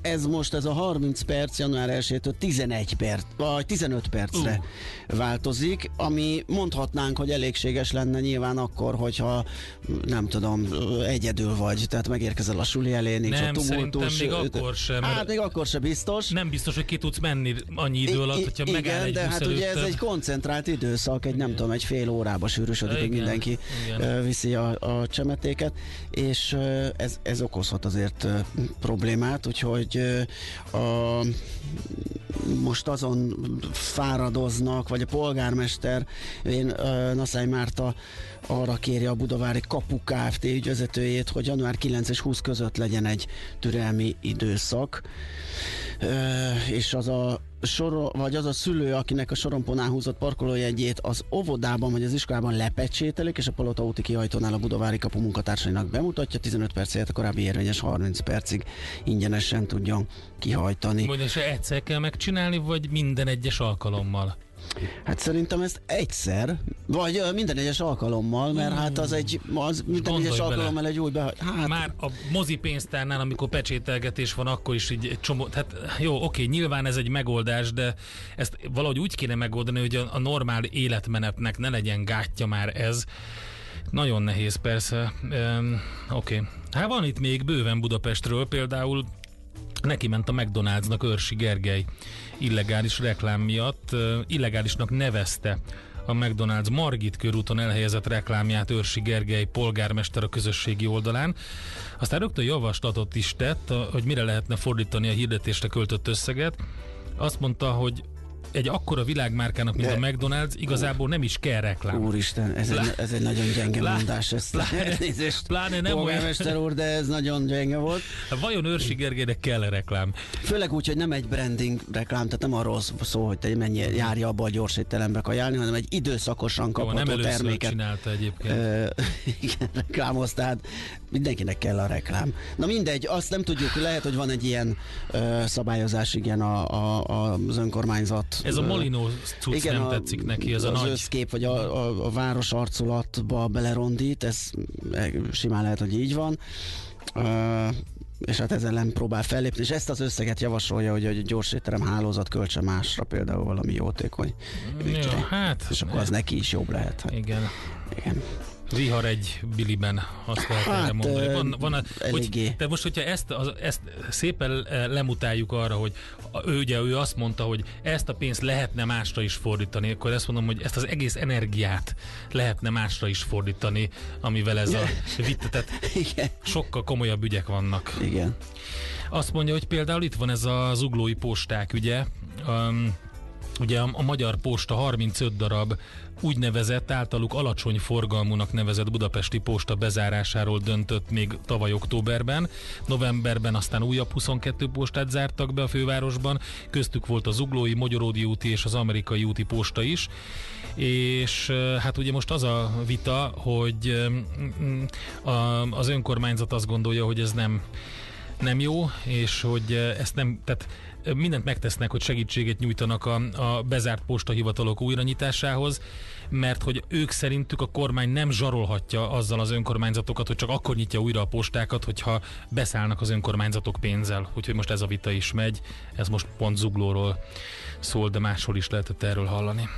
Ez most, ez a 30 perc perc január 1-től 11 perc, vagy 15 percre uh. változik, ami mondhatnánk, hogy elégséges lenne nyilván akkor, hogyha nem tudom, egyedül vagy, tehát megérkezel a suli elé, nincs nem, a tumultus. még akkor sem. Hát még akkor sem biztos. Nem biztos, hogy ki tudsz menni annyi idő alatt, hogyha igen, megáll egy de hát ugye ez egy koncentrált időszak, egy igen. nem tudom, egy fél órába sűrűsödik, hogy mindenki igen. viszi a, a csemetéket, és ez, ez okozhat azért problémát, úgyhogy a most azon fáradoznak, vagy a polgármester, én Naszály Márta arra kéri a Budavári Kapu Kft. ügyvezetőjét, hogy január 9 és 20 között legyen egy türelmi időszak, és az a sor, vagy az a szülő, akinek a sorompon húzott parkolójegyét az óvodában vagy az iskolában lepecsételik, és a Palota úti kihajtónál a Budavári kapu munkatársainak bemutatja, 15 perc helyett a korábbi érvényes 30 percig ingyenesen tudjon kihajtani. Mondja, és egyszer kell megcsinálni, vagy minden egyes alkalommal? Hát szerintem ezt egyszer, vagy minden egyes alkalommal, mert hát az egy, az minden egyes alkalommal egy új be... Hát... Már a mozi pénztárnál, amikor pecsételgetés van, akkor is így egy csomó, hát jó, oké, nyilván ez egy megoldás, de ezt valahogy úgy kéne megoldani, hogy a, a normál életmenetnek ne legyen gátja már ez. Nagyon nehéz persze. Um, oké. Okay. Hát van itt még bőven Budapestről, például neki ment a McDonald'snak Örsi Gergely illegális reklám miatt. Illegálisnak nevezte a McDonald's Margit körúton elhelyezett reklámját Őrsi Gergely polgármester a közösségi oldalán. Aztán rögtön javaslatot is tett, hogy mire lehetne fordítani a hirdetésre költött összeget. Azt mondta, hogy egy akkora világmárkának, mint De... a McDonald's, igazából nem is kell reklám. Úristen, ez, Lá... egy, ez egy nagyon gyenge Lá... mondás, ezt pláne, pláne nem olyan... úr, de ez nagyon gyenge volt. Vajon Őrsi Gergelynek kell reklám? Főleg úgy, hogy nem egy branding reklám, tehát nem arról szól, hogy te mennyi járja abba a gyors étterembe kajálni, hanem egy időszakosan kapható Jó, nem terméket. csinálta egyébként. Ö, igen, reklámoz, tehát mindenkinek kell a reklám. Na mindegy, azt nem tudjuk, lehet, hogy van egy ilyen ö, szabályozás, igen, a, a, az önkormányzat ez a Molino cucc igen, nem a, tetszik neki, ez a az nagy... összkép, vagy a, a, a város arculatba belerondít, ez simán lehet, hogy így van. Uh, és hát ezzel nem próbál fellépni, és ezt az összeget javasolja, hogy, a gyors étterem hálózat költse másra például valami jótékony ügyre. Jó, hát, és akkor az neki is jobb lehet. Hát. Igen. Igen. Vihar egy biliben, azt lehet hát, erre mondani. Van, van a, hogy, de most, hogyha ezt, az, ezt szépen lemutáljuk arra, hogy ő, ugye ő azt mondta, hogy ezt a pénzt lehetne másra is fordítani, akkor ezt mondom, hogy ezt az egész energiát lehetne másra is fordítani, amivel ez a vita, tehát Igen. sokkal komolyabb ügyek vannak. Igen. Azt mondja, hogy például itt van ez a zuglói posták, ugye, um, Ugye a, a Magyar Posta 35 darab úgynevezett általuk alacsony forgalmúnak nevezett budapesti posta bezárásáról döntött még tavaly októberben. Novemberben aztán újabb 22 postát zártak be a fővárosban, köztük volt az Uglói, Magyaródi úti és az Amerikai úti posta is. És hát ugye most az a vita, hogy az önkormányzat azt gondolja, hogy ez nem nem jó, és hogy ezt nem, tehát mindent megtesznek, hogy segítséget nyújtanak a, a bezárt postahivatalok újranyitásához, mert hogy ők szerintük a kormány nem zsarolhatja azzal az önkormányzatokat, hogy csak akkor nyitja újra a postákat, hogyha beszállnak az önkormányzatok pénzzel. Úgyhogy most ez a vita is megy, ez most pont Zuglóról szól, de máshol is lehetett erről hallani.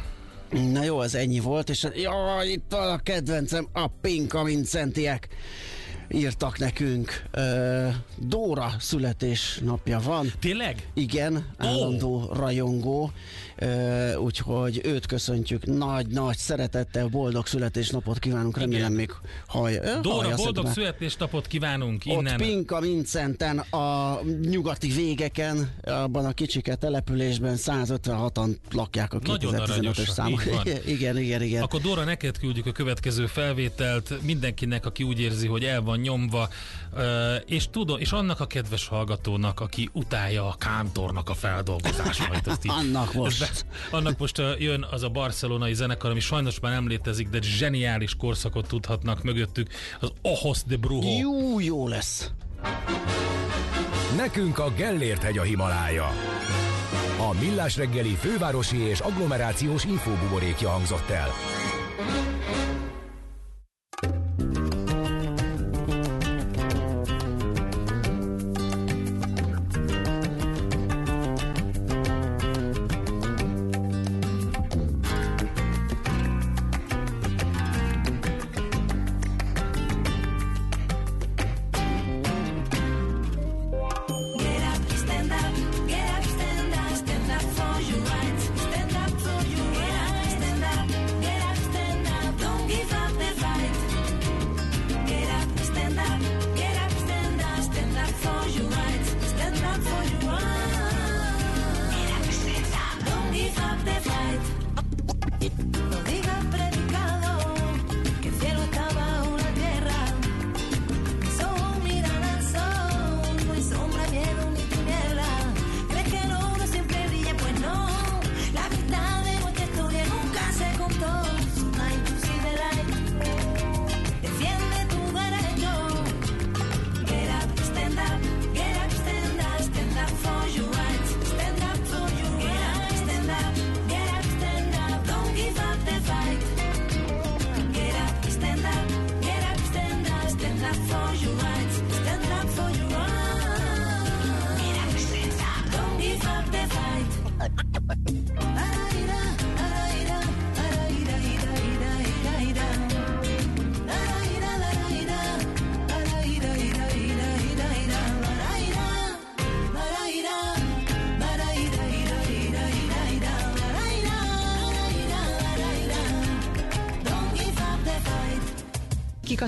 Na jó, ez ennyi volt, és jó, itt van a kedvencem, a Pinka Vincentiek írtak nekünk. Dóra születésnapja van. Tényleg? Igen, állandó rajongó, ö, úgyhogy őt köszöntjük nagy-nagy szeretettel, boldog születésnapot kívánunk, remélem még ö, Dóra, hallja, boldog szerintem. születésnapot kívánunk Ott innen. Pinka Vincenten, a nyugati végeken, abban a kicsike településben 156-an lakják a Nagyon 2015-ös aranyosak, számok. igen, igen, igen. Akkor Dóra, neked küldjük a következő felvételt mindenkinek, aki úgy érzi, hogy el van nyomva, és tudom, és annak a kedves hallgatónak, aki utálja a kántornak a feldolgozásait. Annak most. Be- annak most jön az a barcelonai zenekar, ami sajnos már nem létezik, de zseniális korszakot tudhatnak mögöttük, az Ojos de Brujo. Jó, jó lesz. Nekünk a Gellért hegy a Himalája. A Millás reggeli fővárosi és agglomerációs infóbuborékja hangzott el.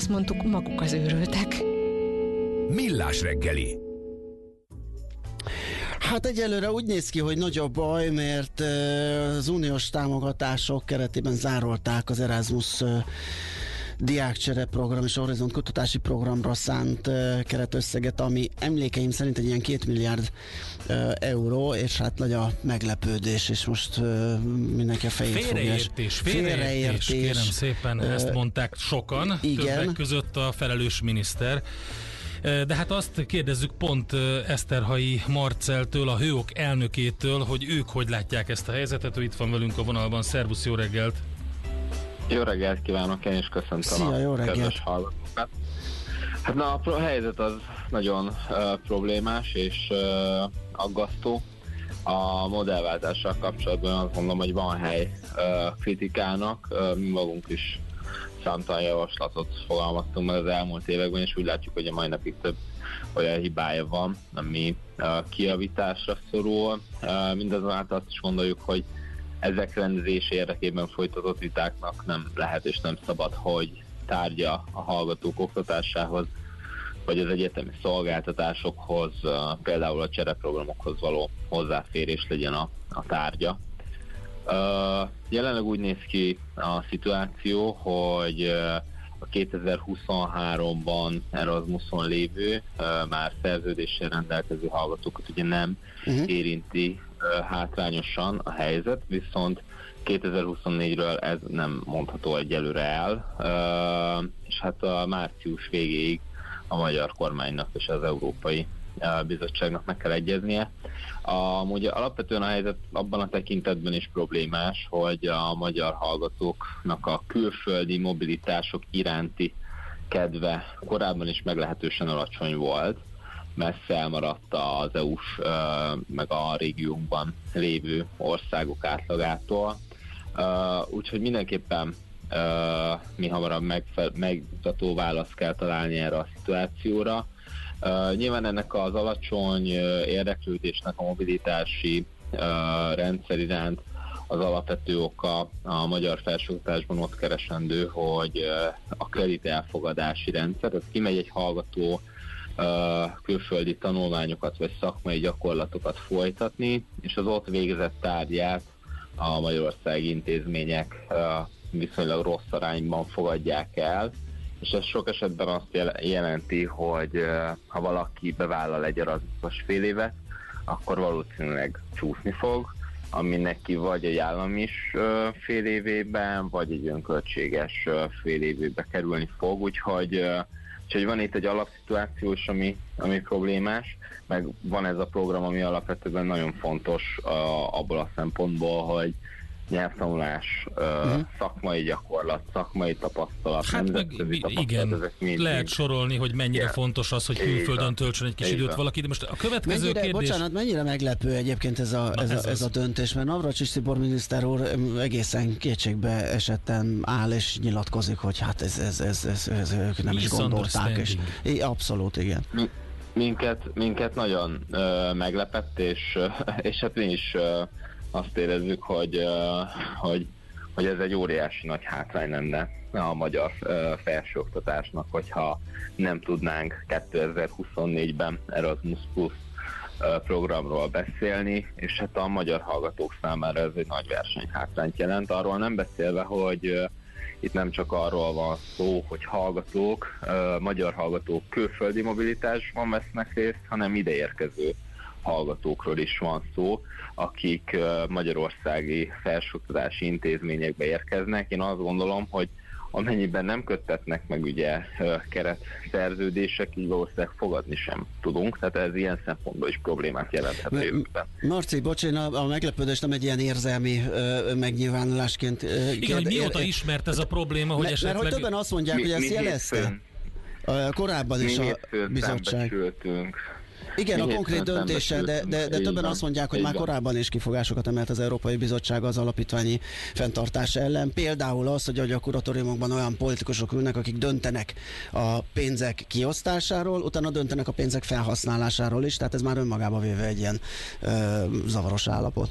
Azt mondtuk, maguk az őrültek. Millás reggeli. Hát egyelőre úgy néz ki, hogy nagy a baj, mert az uniós támogatások keretében zárolták az Erasmus diákcsere program és Horizont kutatási programra szánt keretösszeget, ami emlékeim szerint egy ilyen két milliárd euró, és hát nagy a meglepődés, és most mindenki a fejét fogja. Félreértés, félreértés, kérem szépen, ezt mondták sokan, igen. többek között a felelős miniszter. De hát azt kérdezzük pont Eszterhai Marceltől, a Hőok elnökétől, hogy ők hogy látják ezt a helyzetet. Ő itt van velünk a vonalban. Szervusz, jó reggelt! Jó reggelt kívánok, én is köszöntöm Szia, jó reggelt. kedves hallgatókat. Hát na, a helyzet az nagyon uh, problémás és uh, aggasztó. A modellváltással kapcsolatban azt mondom, hogy van hely uh, kritikának. Uh, mi magunk is számtalan javaslatot fogalmaztunk meg az elmúlt években, és úgy látjuk, hogy a mai napig több olyan hibája van, ami uh, kiavításra szorul. Uh, mindazonáltal azt is gondoljuk, hogy ezek rendezése érdekében folytatott vitáknak nem lehet és nem szabad, hogy tárgya a hallgatók oktatásához, vagy az egyetemi szolgáltatásokhoz, például a csereprogramokhoz való hozzáférés legyen a, a tárgya. Jelenleg úgy néz ki a szituáció, hogy a 2023-ban Erasmuson lévő, már szerződéssel rendelkező hallgatókat ugye nem Uh-huh. érinti hátrányosan a helyzet, viszont 2024-ről ez nem mondható egyelőre el, és hát a március végéig a magyar kormánynak és az Európai Bizottságnak meg kell egyeznie. Amúgy alapvetően a helyzet abban a tekintetben is problémás, hogy a magyar hallgatóknak a külföldi mobilitások iránti kedve korábban is meglehetősen alacsony volt, messze elmaradt az EU-s meg a régiónkban lévő országok átlagától. Úgyhogy mindenképpen mi hamarabb megfe- megmutató választ kell találni erre a szituációra. Nyilván ennek az alacsony érdeklődésnek a mobilitási rendszer iránt az alapvető oka a magyar felsőoktatásban ott keresendő, hogy a kredit elfogadási rendszer, ez kimegy egy hallgató külföldi tanulmányokat vagy szakmai gyakorlatokat folytatni, és az ott végzett tárgyát a magyarországi intézmények viszonylag rossz arányban fogadják el, és ez sok esetben azt jel- jelenti, hogy ha valaki bevállal egy Erasmus fél évet, akkor valószínűleg csúszni fog, ami neki vagy egy állam is fél évében, vagy egy önköltséges fél évébe kerülni fog, úgyhogy, úgyhogy van itt egy alapszituáció is, ami, ami problémás, meg van ez a program, ami alapvetően nagyon fontos uh, abból a szempontból, hogy nyelvtanulás, uh, szakmai gyakorlat, szakmai tapasztalat, Hát meg nemzetközi tapasztalat, igen, ezek mind, lehet mind sorolni, hogy mennyire Igen. fontos az, hogy külföldön töltsön egy kis Így időt valaki. De most a következő Mennyire, kérdés... bocsánat, mennyire meglepő egyébként ez a, Na, ez, ez a, ez a döntés, mert Navracsis Tibor miniszter úr egészen kétségbe esetten áll és nyilatkozik, hogy hát ez, ez, ez, ez, ez ők nem is gondolták. És, abszolút, igen. Minket, minket nagyon ö, meglepett, és, ö, és hát mi is ö, azt érezzük, hogy, hogy, hogy ez egy óriási nagy hátrány lenne a magyar felsőoktatásnak, hogyha nem tudnánk 2024-ben Erasmus Plus programról beszélni, és hát a magyar hallgatók számára ez egy nagy versenyhátrányt jelent. Arról nem beszélve, hogy itt nem csak arról van szó, hogy hallgatók, magyar hallgatók külföldi mobilitásban vesznek részt, hanem ideérkező hallgatókról is van szó, akik magyarországi felsőoktatási intézményekbe érkeznek. Én azt gondolom, hogy amennyiben nem köttetnek meg ugye keretszerződések, így valószínűleg fogadni sem tudunk, tehát ez ilyen szempontból is problémát jelenthet a jövőben. Marci, bocs, én a, a meglepődés nem egy ilyen érzelmi ö, megnyilvánulásként ö, Igen, hogy mióta ér- ismert ez a probléma, hogy mert, mert hogy esetleg... többen azt mondják, hogy ezt jelezte hétfőn- ö, korábban mi is a bizottság. Igen, a konkrét döntése, de, de, de többen Így azt mondják, hogy van, már van. korábban is kifogásokat emelt az Európai Bizottság az alapítványi fenntartása ellen. Például az, hogy a kuratóriumokban olyan politikusok ülnek, akik döntenek a pénzek kiosztásáról, utána döntenek a pénzek felhasználásáról is, tehát ez már önmagába véve egy ilyen ö, zavaros állapot.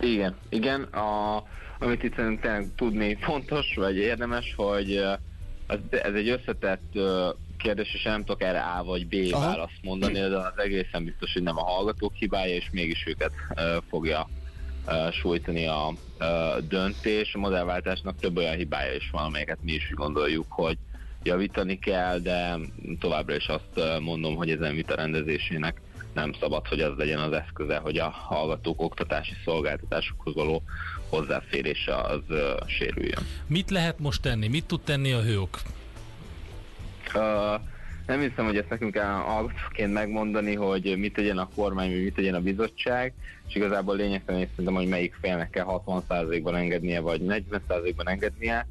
Igen, igen. A, amit itt szerintem tudni fontos, vagy érdemes, hogy az, ez egy összetett kérdés, és nem tudok erre A vagy B Aha. választ mondani, de az egészen biztos, hogy nem a hallgatók hibája, és mégis őket ö, fogja ö, sújtani a ö, döntés. A modellváltásnak több olyan hibája is van, amelyeket mi is gondoljuk, hogy javítani kell, de továbbra is azt mondom, hogy ezen vita rendezésének nem szabad, hogy az legyen az eszköze, hogy a hallgatók oktatási szolgáltatásokhoz való hozzáférése az ö, sérüljön. Mit lehet most tenni? Mit tud tenni a hőok? Nem hiszem, hogy ezt nekünk kell hallgatóként megmondani, hogy mit tegyen a kormány, vagy mit tegyen a bizottság, és igazából lényegtelen szerintem, hogy melyik félnek kell 60%-ban engednie, vagy 40%-ban engednie.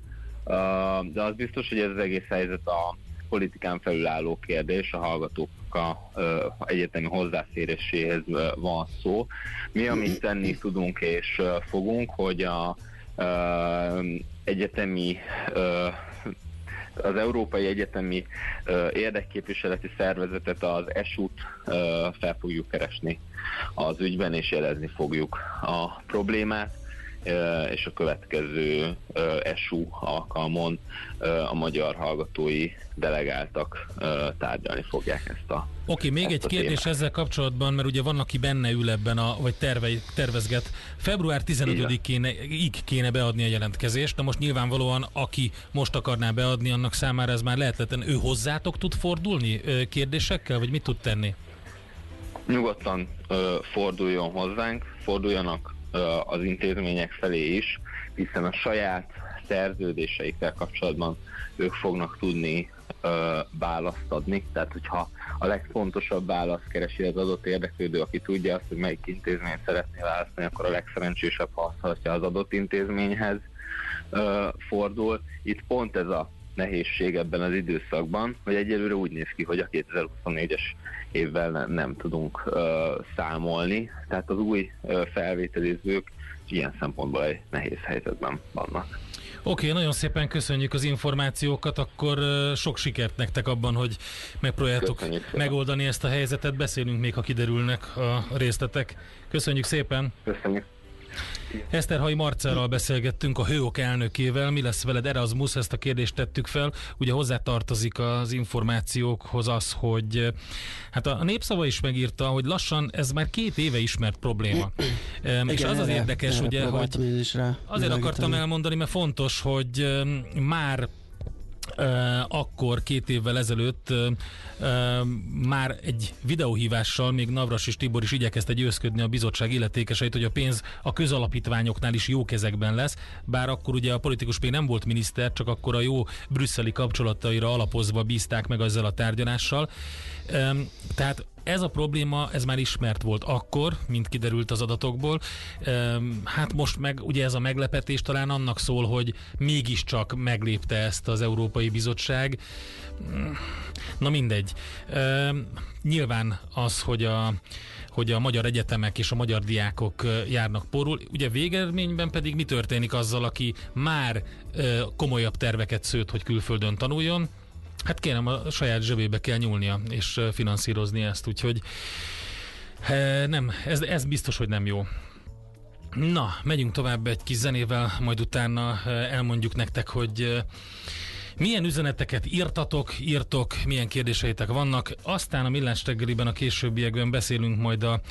Uh, de az biztos, hogy ez az egész helyzet a politikán felülálló kérdés, a hallgatók a ö, egyetemi hozzáféréséhez ö, van szó. Mi, amit tenni tudunk és ö, fogunk, hogy a ö, egyetemi ö, az Európai Egyetemi Érdekképviseleti Szervezetet, az ESU-t fel fogjuk keresni az ügyben, és jelezni fogjuk a problémát, és a következő ESU alkalmon a magyar hallgatói delegáltak tárgyalni fogják ezt a Oké, még ezt egy kérdés témát. ezzel kapcsolatban, mert ugye van, aki benne ül ebben, a, vagy terve, tervezget. Február 15-ig kéne beadni a jelentkezést, de most nyilvánvalóan, aki most akarná beadni, annak számára ez már lehetetlen. Ő hozzátok tud fordulni kérdésekkel, vagy mit tud tenni? nyugodtan ö, forduljon hozzánk, forduljanak az intézmények felé is, hiszen a saját szerződéseikkel kapcsolatban ők fognak tudni ö, választ adni. Tehát, hogyha a legfontosabb választ keresi az adott érdeklődő, aki tudja azt, hogy melyik intézmény szeretné választani, akkor a legszerencsésebb, ha azt az adott intézményhez ö, fordul. Itt pont ez a nehézség ebben az időszakban, hogy egyelőre úgy néz ki, hogy a 2024-es évvel ne, nem tudunk ö, számolni, tehát az új ö, felvételizők ilyen szempontból egy nehéz helyzetben vannak. Oké, nagyon szépen köszönjük az információkat, akkor sok sikert nektek abban, hogy Köszönjük szépen. megoldani ezt a helyzetet. Beszélünk még, ha kiderülnek a részletek. Köszönjük szépen! Köszönjük. Eszterhai Marcellal beszélgettünk, a Hőok elnökével. Mi lesz veled Erasmus? Ezt a kérdést tettük fel. Ugye hozzá tartozik az információkhoz az, hogy hát a népszava is megírta, hogy lassan ez már két éve ismert probléma. Em, és az az erre- érdekes, erre ugye, hogy is rá Azért akartam elmondani, mert fontos, hogy már akkor két évvel ezelőtt már egy videóhívással még Navras és Tibor is igyekezte győzködni a bizottság illetékeseit, hogy a pénz a közalapítványoknál is jó kezekben lesz, bár akkor ugye a politikus még nem volt miniszter, csak akkor a jó brüsszeli kapcsolataira alapozva bízták meg ezzel a tárgyalással. Tehát ez a probléma, ez már ismert volt akkor, mint kiderült az adatokból. Hát most meg ugye ez a meglepetés talán annak szól, hogy mégiscsak meglépte ezt az Európai Bizottság. Na mindegy. Nyilván az, hogy a hogy a magyar egyetemek és a magyar diákok járnak porul. Ugye végeredményben pedig mi történik azzal, aki már komolyabb terveket szőtt, hogy külföldön tanuljon, Hát kérem, a saját zsebébe kell nyúlnia, és finanszírozni ezt, úgyhogy nem, ez, ez biztos, hogy nem jó. Na, megyünk tovább egy kis zenével, majd utána elmondjuk nektek, hogy milyen üzeneteket írtatok, írtok, milyen kérdéseitek vannak. Aztán a Millás reggeliben a későbbiekben beszélünk majd a,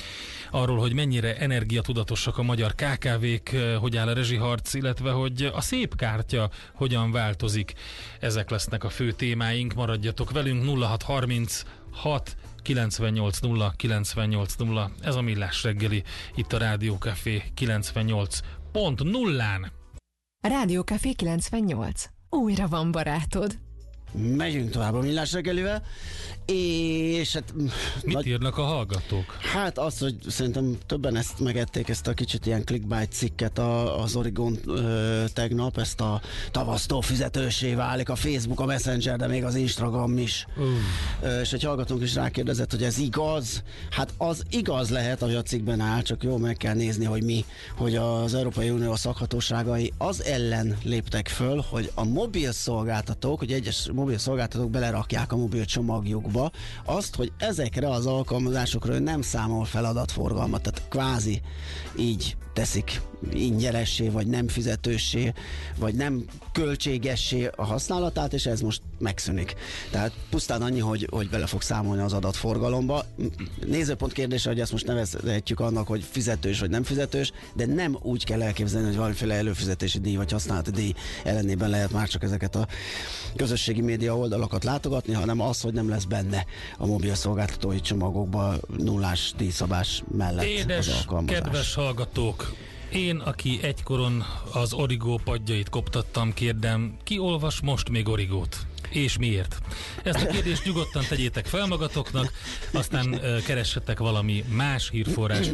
arról, hogy mennyire energiatudatosak a magyar KKV-k, eh, hogy áll a rezsiharc, illetve hogy a szép kártya hogyan változik. Ezek lesznek a fő témáink, maradjatok velünk 0636 980 980. Ez a Millás reggeli, itt a Rádió Café 98.0-án. Rádió Café 98. Újra van barátod. Megyünk tovább a millás reggelivel, és hát... Mit nagy- írnak a hallgatók? Hát az, hogy szerintem többen ezt megették, ezt a kicsit ilyen clickbait cikket a, az Oregon ö, tegnap, ezt a tavasztó fizetősé válik a Facebook, a Messenger, de még az Instagram is. Ö, és egy hallgatónk is rákérdezett, hogy ez igaz. Hát az igaz lehet, ami a cikkben áll, csak jó meg kell nézni, hogy mi, hogy az Európai Unió szakhatóságai az ellen léptek föl, hogy a mobil szolgáltatók, hogy egyes mobil szolgáltatók belerakják a mobil csomagjukba azt, hogy ezekre az alkalmazásokra nem számol fel adatforgalmat, tehát kvázi így teszik ingyenessé, vagy nem fizetőssé, vagy nem költségessé a használatát, és ez most megszűnik. Tehát pusztán annyi, hogy, hogy bele fog számolni az adatforgalomba. Nézőpont kérdése, hogy ezt most nevezhetjük annak, hogy fizetős vagy nem fizetős, de nem úgy kell elképzelni, hogy valamiféle előfizetési díj vagy használati díj ellenében lehet már csak ezeket a közösségi média oldalakat látogatni, hanem az, hogy nem lesz benne a mobil szolgáltatói csomagokba nullás díjszabás mellett az Édes, alkalmazás. kedves hallgatók! Én, aki egykoron az origó padjait koptattam, kérdem, ki olvas most még origót? És miért? Ezt a kérdést nyugodtan tegyétek fel magatoknak, aztán ö, keressetek valami más hírforrás.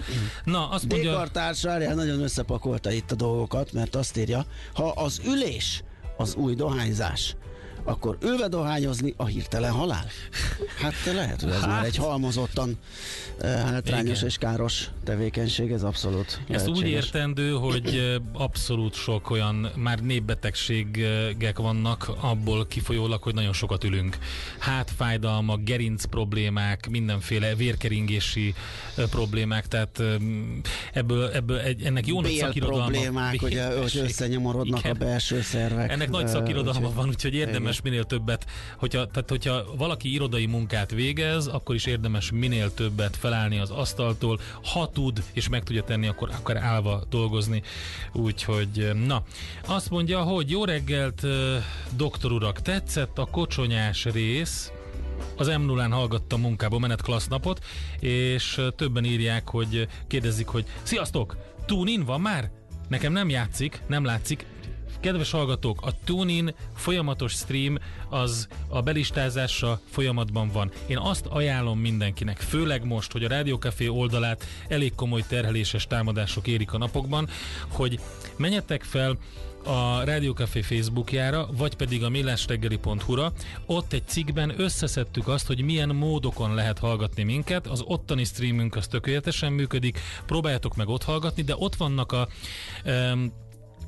Na, azt mondja... Dékartárs várjál, nagyon összepakolta itt a dolgokat, mert azt írja, ha az ülés az új dohányzás, akkor ülve dohányozni a hirtelen halál? Hát lehet, hogy ez Hát. már egy halmozottan eh, hátrányos Igen. és káros tevékenység, ez abszolút Ezt úgy értendő, hogy ö, abszolút sok olyan már népbetegségek vannak abból kifolyólag, hogy nagyon sokat ülünk. Hátfájdalmak, gerinc problémák, mindenféle vérkeringési ö, problémák, tehát ebből, ebből egy, ennek jó nagy szakirodalma. problémák, hogy összenyomorodnak Igen. a belső szervek. Ennek nagy eh, szakirodalma van, úgyhogy érdemes minél többet, hogyha, tehát hogyha valaki irodai munkát végez, akkor is érdemes minél többet felállni az asztaltól, ha tud és meg tudja tenni, akkor akár állva dolgozni. Úgyhogy na, azt mondja, hogy jó reggelt, doktor urak, tetszett a kocsonyás rész, az m 0 hallgattam munkába menet klassz napot, és többen írják, hogy kérdezik, hogy sziasztok, tune van már? Nekem nem játszik, nem látszik. Kedves hallgatók, a TuneIn folyamatos stream az a belistázása folyamatban van. Én azt ajánlom mindenkinek, főleg most, hogy a Rádió Café oldalát elég komoly terheléses támadások érik a napokban, hogy menjetek fel a Rádió Café Facebookjára, vagy pedig a millásreggeli.hu-ra. Ott egy cikkben összeszedtük azt, hogy milyen módokon lehet hallgatni minket. Az ottani streamünk az tökéletesen működik, próbáljátok meg ott hallgatni, de ott vannak a um,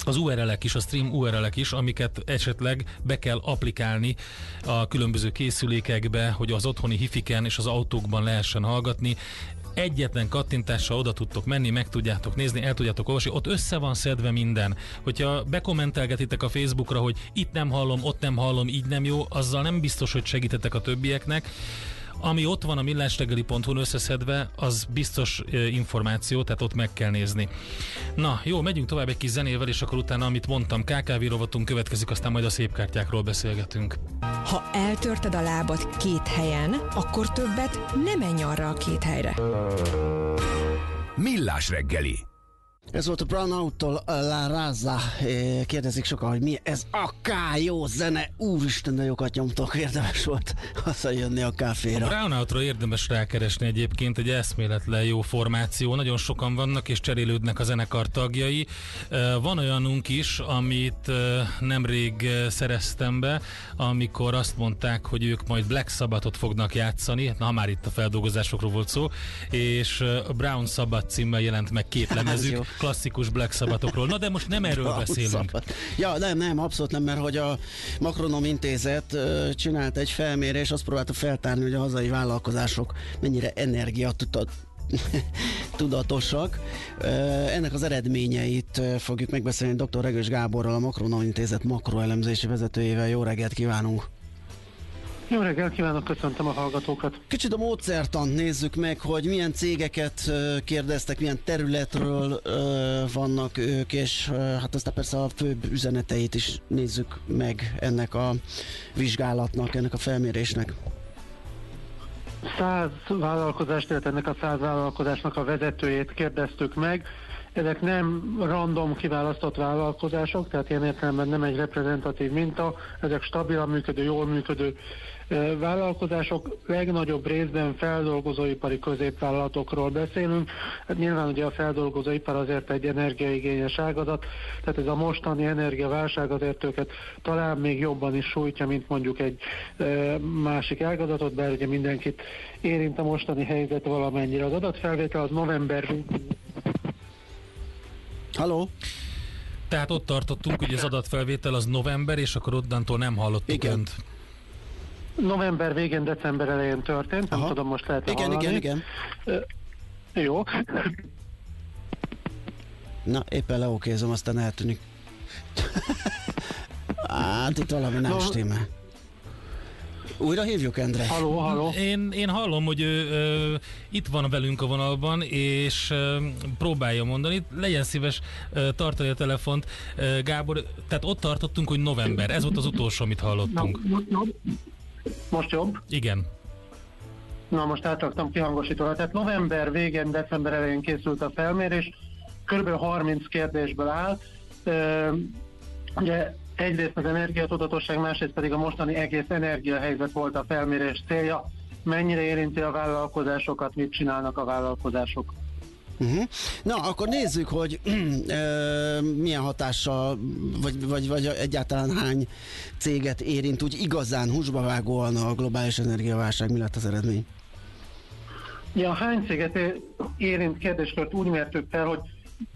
az URL-ek is, a stream URL-ek is, amiket esetleg be kell applikálni a különböző készülékekbe, hogy az otthoni hifiken és az autókban lehessen hallgatni. Egyetlen kattintással oda tudtok menni, meg tudjátok nézni, el tudjátok olvasni, ott össze van szedve minden. Hogyha bekommentelgetitek a Facebookra, hogy itt nem hallom, ott nem hallom, így nem jó, azzal nem biztos, hogy segítetek a többieknek. Ami ott van a millástegeli.hu-n összeszedve, az biztos információ, tehát ott meg kell nézni. Na, jó, megyünk tovább egy kis zenével, és akkor utána, amit mondtam, KKV rovatunk következik, aztán majd a szép kártyákról beszélgetünk. Ha eltörted a lábad két helyen, akkor többet nem menj arra a két helyre. Millás reggeli. Ez volt a Brownout-tól a La Raza. Kérdezik sokan, hogy mi ez a jó zene. Úristen, de jókat nyomtok. Érdemes volt hazajönni a A kávéra. Brownout-ra érdemes rákeresni egyébként, egy eszméletlen jó formáció, nagyon sokan vannak és cserélődnek a zenekar tagjai. Van olyanunk is, amit nemrég szereztem be, amikor azt mondták, hogy ők majd Black Sabbathot fognak játszani, na már itt a feldolgozásokról volt szó, és a Brown Sabbath címmel jelent meg két lemezük, klasszikus Black Sabbathokról. Na de most nem erről beszélünk. Ja, nem, nem, abszolút nem, mert hogy a Makronom Intézet csinált egy felmérés, azt próbálta feltárni, hogy a hazai vállalkozások mennyire energiatudat tudatosak. Ennek az eredményeit fogjuk megbeszélni dr. Regős Gáborral, a Makronom Intézet makroelemzési vezetőjével. Jó reggelt kívánunk! Jó reggelt kívánok, köszöntöm a hallgatókat. Kicsit a módszertant nézzük meg, hogy milyen cégeket kérdeztek, milyen területről vannak ők, és hát aztán persze a főbb üzeneteit is nézzük meg ennek a vizsgálatnak, ennek a felmérésnek. Száz vállalkozást, illetve ennek a száz vállalkozásnak a vezetőjét kérdeztük meg. Ezek nem random kiválasztott vállalkozások, tehát ilyen értelemben nem egy reprezentatív minta, ezek stabilan működő, jól működő vállalkozások, legnagyobb részben feldolgozóipari középvállalatokról beszélünk. Hát nyilván ugye a feldolgozóipar azért egy energiaigényes ágazat, tehát ez a mostani energiaválság azért őket talán még jobban is sújtja, mint mondjuk egy másik ágazatot, bár ugye mindenkit érint a mostani helyzet valamennyire. Az adatfelvétel az november Halló? Tehát ott tartottunk, hogy az adatfelvétel az november, és akkor onnantól nem hallottuk Igen. önt. November végén, december elején történt, nem Aha. tudom, most lehet Igen, hallani. igen, igen. Jó. Na, éppen leokézom, aztán eltűnik. hát itt valami nem No. stimmel. Újra hívjuk, Endre? Haló, haló. Én, én hallom, hogy ő ö, itt van velünk a vonalban, és ö, próbálja mondani. Legyen szíves ö, tartani a telefont. Ö, Gábor, tehát ott tartottunk, hogy november. Ez volt az utolsó, amit Na, hallottunk. mo- jobb? Most jobb? Igen. Na, most átraktam kihangosítóra. Tehát november végén, december elején készült a felmérés, kb. 30 kérdésből áll. Ö, ugye egyrészt az energiatudatosság, másrészt pedig a mostani egész energiahelyzet volt a felmérés célja. Mennyire érinti a vállalkozásokat, mit csinálnak a vállalkozások? Uh-huh. Na, akkor nézzük, hogy ö, milyen hatással, vagy, vagy, vagy egyáltalán hány céget érint úgy igazán húsba vágóan a globális energiaválság. Mi lett az eredmény? Ja, hány céget érint kérdéskört úgy mértük fel, hogy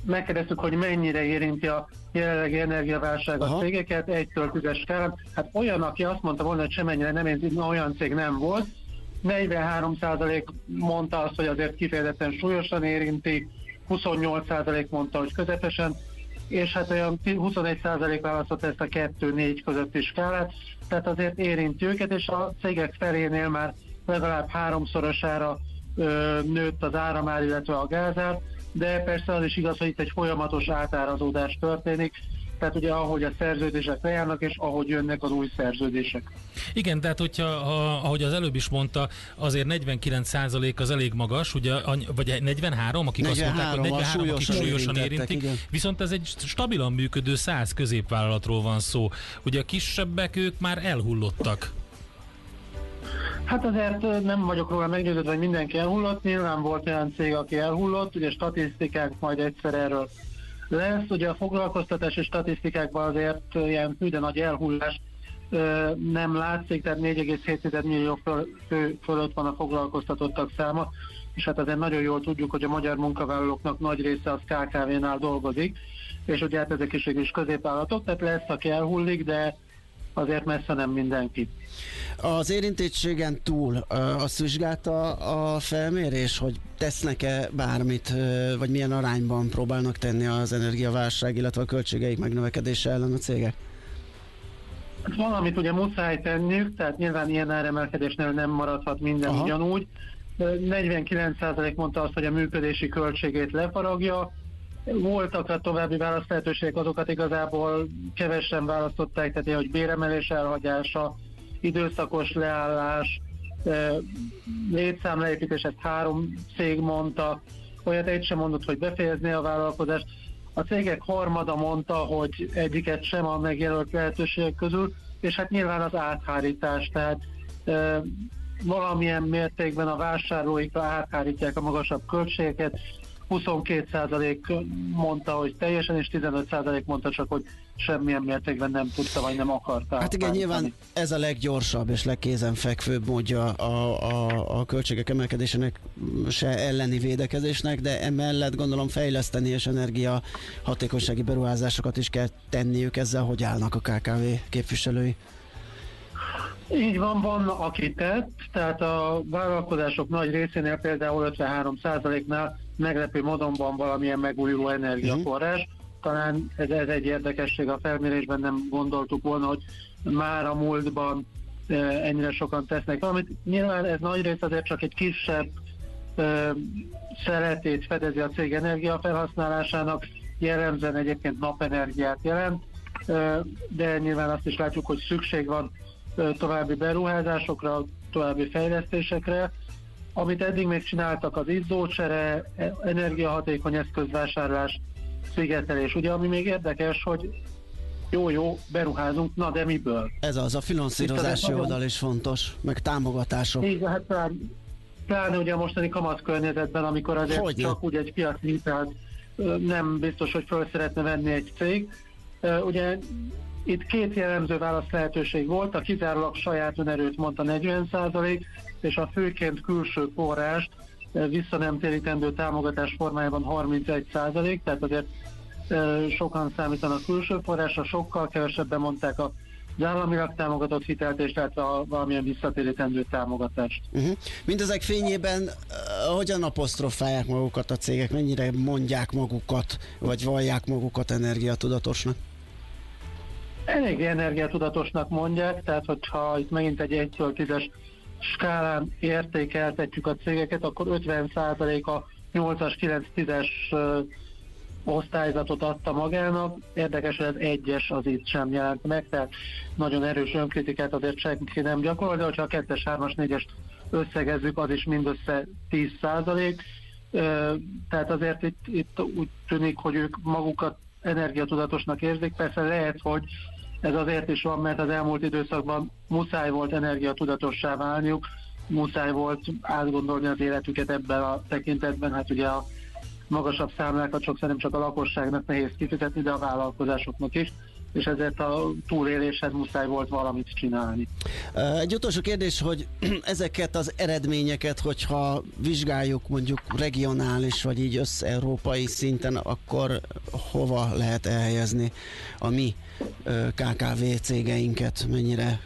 megkérdeztük, hogy mennyire érinti a jelenlegi energiaválság a Aha. cégeket, egytől tízes skálán. Hát olyan, aki azt mondta volna, hogy semennyire nem érinti, olyan cég nem volt. 43% mondta azt, hogy azért kifejezetten súlyosan érinti, 28% mondta, hogy közepesen, és hát olyan 21% választott ezt a 2-4 közötti skálát, tehát azért érinti őket, és a cégek felénél már legalább háromszorosára ö, nőtt az áramár, illetve a gázár, de persze az is igaz, hogy itt egy folyamatos átárazódás történik, tehát ugye ahogy a szerződések lejárnak, és ahogy jönnek az új szerződések. Igen, tehát hogyha, ha, ahogy az előbb is mondta, azért 49% az elég magas, ugye, vagy 43, akik azt mondták, hogy 43-al 43, akik súlyosan érintik, igen. viszont ez egy stabilan működő 100 középvállalatról van szó. Ugye a kisebbek, ők már elhullottak. Hát azért nem vagyok róla meggyőződve, hogy mindenki elhullott. Nyilván volt olyan cég, aki elhullott, ugye statisztikák majd egyszer erről lesz. Ugye a foglalkoztatási statisztikákban azért ilyen hű de nagy elhullás nem látszik, tehát 4,7 millió fő fölött van a foglalkoztatottak száma, és hát azért nagyon jól tudjuk, hogy a magyar munkavállalóknak nagy része az KKV-nál dolgozik, és ugye hát ezek is is középállatok, tehát lesz, aki elhullik, de azért messze nem mindenki. Az érintettségen túl azt vizsgálta a felmérés, hogy tesznek-e bármit, vagy milyen arányban próbálnak tenni az energiaválság, illetve a költségeik megnövekedése ellen a cégek? Valamit ugye muszáj tenniük, tehát nyilván ilyen áremelkedésnél nem maradhat minden Aha. Ugyanúgy. Ö, 49% mondta azt, hogy a működési költségét lefaragja. Voltak a további választlehetőségek, azokat igazából kevesen választották, tehát hogy béremelés elhagyása, időszakos leállás, létszámleépítés, ezt három cég mondta, olyat egy sem mondott, hogy befejezné a vállalkozást. A cégek harmada mondta, hogy egyiket sem a megjelölt lehetőségek közül, és hát nyilván az áthárítás, tehát ö, valamilyen mértékben a vásárlóikra áthárítják a magasabb költségeket. 22% mondta, hogy teljesen, és 15% mondta csak, hogy semmilyen mértékben nem tudta, vagy nem akarta. Hát igen, áthárítani. nyilván ez a leggyorsabb és legkézenfekvőbb módja a, a, a költségek emelkedésének se elleni védekezésnek, de emellett gondolom fejleszteni és energia hatékonysági beruházásokat is kell tenniük ezzel, hogy állnak a KKV képviselői. Így van, van aki tett, tehát a vállalkozások nagy részénél például 53%-nál meglepő módon van valamilyen megújuló energiaforrás. Talán ez, ez egy érdekesség a felmérésben, nem gondoltuk volna, hogy már a múltban e, ennyire sokan tesznek valamit. Nyilván ez nagy rész azért csak egy kisebb e, szeletét fedezi a cég energiafelhasználásának, jellemzően egyébként napenergiát jelent, Ö, de nyilván azt is látjuk, hogy szükség van további beruházásokra, további fejlesztésekre. Amit eddig még csináltak, az izzócsere, e- energiahatékony eszközvásárlás, szigetelés. Ugye, ami még érdekes, hogy jó-jó, beruházunk, na de miből? Ez az, a finanszírozási Nagyon- oldal is fontos, meg támogatások. Így, hát talán, pláne ugye a mostani kamasz környezetben, amikor azért Hogyne. csak úgy egy piac hitelt nem biztos, hogy föl szeretne venni egy cég. Ugye itt két jellemző válasz lehetőség volt, a kizárólag saját önerőt mondta 40% és a főként külső forrást vissza nem térítendő támogatás formájában 31% tehát azért sokan számítanak külső forrásra, sokkal kevesebben mondták a az államilag támogatott hitelt, és tehát a valamilyen visszatérítendő támogatást. Uh-huh. Mindezek fényében uh, hogyan apostrofálják magukat a cégek, mennyire mondják magukat, vagy vallják magukat energiatudatosnak? Eléggé energiatudatosnak mondják, tehát hogyha itt megint egy 1 10-es skálán értékeltetjük a cégeket, akkor 50% a 8-as, 9-10-es ö, osztályzatot adta magának. Érdekes, hogy az egyes az itt sem jelent meg, tehát nagyon erős önkritikát azért senki nem gyakorol, de hogyha a 2-es, 3-as, 4-es összegezzük, az is mindössze 10 Ö, Tehát azért itt, itt úgy tűnik, hogy ők magukat energiatudatosnak érzik. Persze lehet, hogy ez azért is van, mert az elmúlt időszakban muszáj volt energiatudatossá válniuk, muszáj volt átgondolni az életüket ebben a tekintetben. Hát ugye a magasabb számlákat sokszor nem csak a lakosságnak nehéz kifizetni, de a vállalkozásoknak is, és ezért a túléléshez muszáj volt valamit csinálni. Egy utolsó kérdés, hogy ezeket az eredményeket, hogyha vizsgáljuk mondjuk regionális, vagy így összeurópai szinten, akkor hova lehet elhelyezni a mi KKV cégeinket, mennyire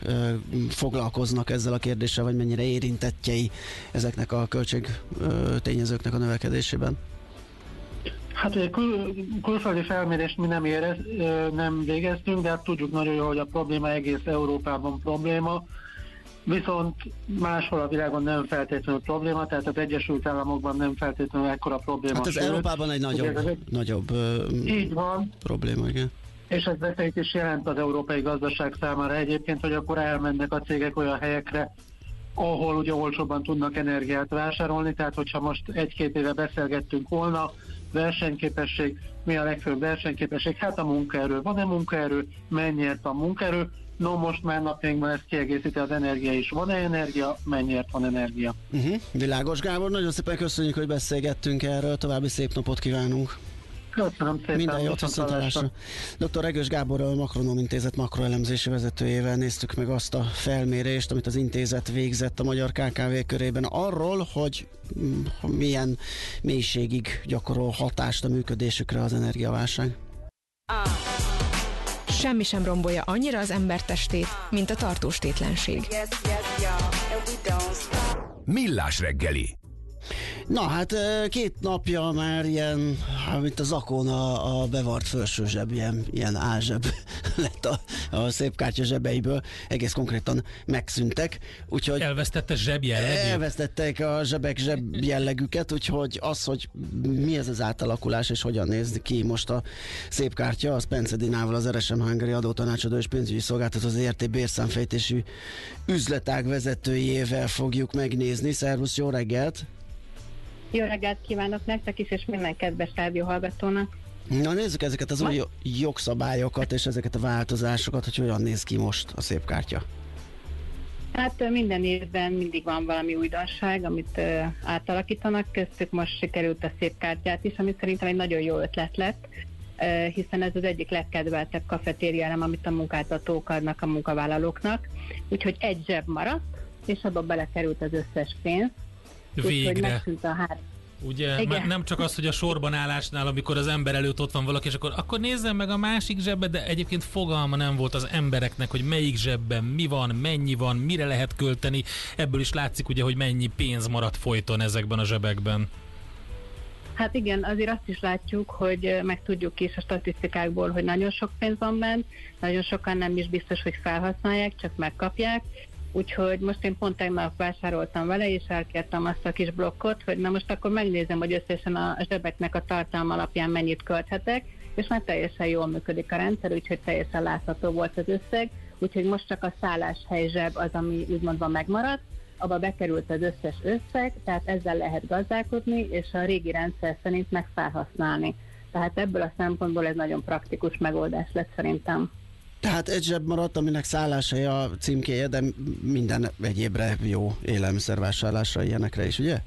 foglalkoznak ezzel a kérdéssel, vagy mennyire érintettjei ezeknek a költség tényezőknek a növekedésében? Hát ugye kül, külföldi felmérést mi nem, érez, nem végeztünk, de hát tudjuk nagyon jól, hogy a probléma egész Európában probléma, viszont máshol a világon nem feltétlenül probléma, tehát az Egyesült Államokban nem feltétlenül ekkora probléma. Hát ez sőt, Európában egy ugye nagyobb, egy- nagyobb ö, Így van, probléma, igen. és ez veszélyt is jelent az európai gazdaság számára egyébként, hogy akkor elmennek a cégek olyan helyekre, ahol ugye olcsóbban tudnak energiát vásárolni, tehát hogyha most egy-két éve beszélgettünk volna, versenyképesség, mi a legfőbb versenyképesség? Hát a munkaerő. Van-e munkaerő? Mennyiért van munkaerő? No, most már napjainkban ezt kiegészíti az energia is. Van-e energia? Mennyiért van energia? Uh-huh. Világos Gábor, nagyon szépen köszönjük, hogy beszélgettünk erről, további szép napot kívánunk. Köszönöm szépen. Minden jót, viszontlátásra. Dr. Regős Gáborral, a Makronom Intézet makroelemzési vezetőjével néztük meg azt a felmérést, amit az intézet végzett a magyar KKV körében arról, hogy mm, milyen mélységig gyakorol hatást a működésükre az energiaválság. Semmi sem rombolja annyira az ember testét, mint a tartóstétlenség. Millás reggeli. Na hát két napja már ilyen, hát, mint a zakón a, a bevart felső zseb, ilyen, ilyen álzseb lett a, a szép kártya zsebeiből, egész konkrétan megszűntek, úgyhogy Elvesztette zseb jellegét? elvesztették a zsebek zseb jellegüket, úgyhogy az, hogy mi ez az átalakulás és hogyan néz ki most a szép kártya, az Pence Dinával, az RSM Hungary adótanácsadó és pénzügyi szolgáltató, az ERT bérszámfejtésű üzletág vezetőjével fogjuk megnézni. Szervusz, jó reggelt! Jó reggelt kívánok nektek is, és minden kedves rádióhallgatónak. Na nézzük ezeket az új jogszabályokat és ezeket a változásokat, hogy hogyan néz ki most a szép kártya. Hát minden évben mindig van valami újdonság, amit ö, átalakítanak, köztük most sikerült a szép kártyát is, ami szerintem egy nagyon jó ötlet lett, ö, hiszen ez az egyik legkedveltebb kafetériálem, amit a munkáltatók adnak a munkavállalóknak. Úgyhogy egy zseb maradt, és abba belekerült az összes pénz. Végre. a. Ugye, Igen. már nem csak az, hogy a sorban állásnál, amikor az ember előtt ott van valaki, és akkor, akkor nézzem meg a másik zsebbe, de egyébként fogalma nem volt az embereknek, hogy melyik zsebben mi van, mennyi van, mire lehet költeni. Ebből is látszik ugye, hogy mennyi pénz maradt folyton ezekben a zsebekben. Hát igen, azért azt is látjuk, hogy meg tudjuk is a statisztikákból, hogy nagyon sok pénz van bent, nagyon sokan nem is biztos, hogy felhasználják, csak megkapják. Úgyhogy most én pont tegnap vásároltam vele, és elkértem azt a kis blokkot, hogy na most akkor megnézem, hogy összesen a zsebeknek a tartalma alapján mennyit költhetek, és már teljesen jól működik a rendszer, úgyhogy teljesen látható volt az összeg. Úgyhogy most csak a szálláshely zseb az, ami úgymondva megmaradt, abba bekerült az összes összeg, tehát ezzel lehet gazdálkodni, és a régi rendszer szerint meg felhasználni. Tehát ebből a szempontból ez nagyon praktikus megoldás lett szerintem. Tehát egy zseb maradt, aminek szálláshelye a címkéje, de minden egyébre jó élelmiszervásárlásra, ilyenekre is, ugye?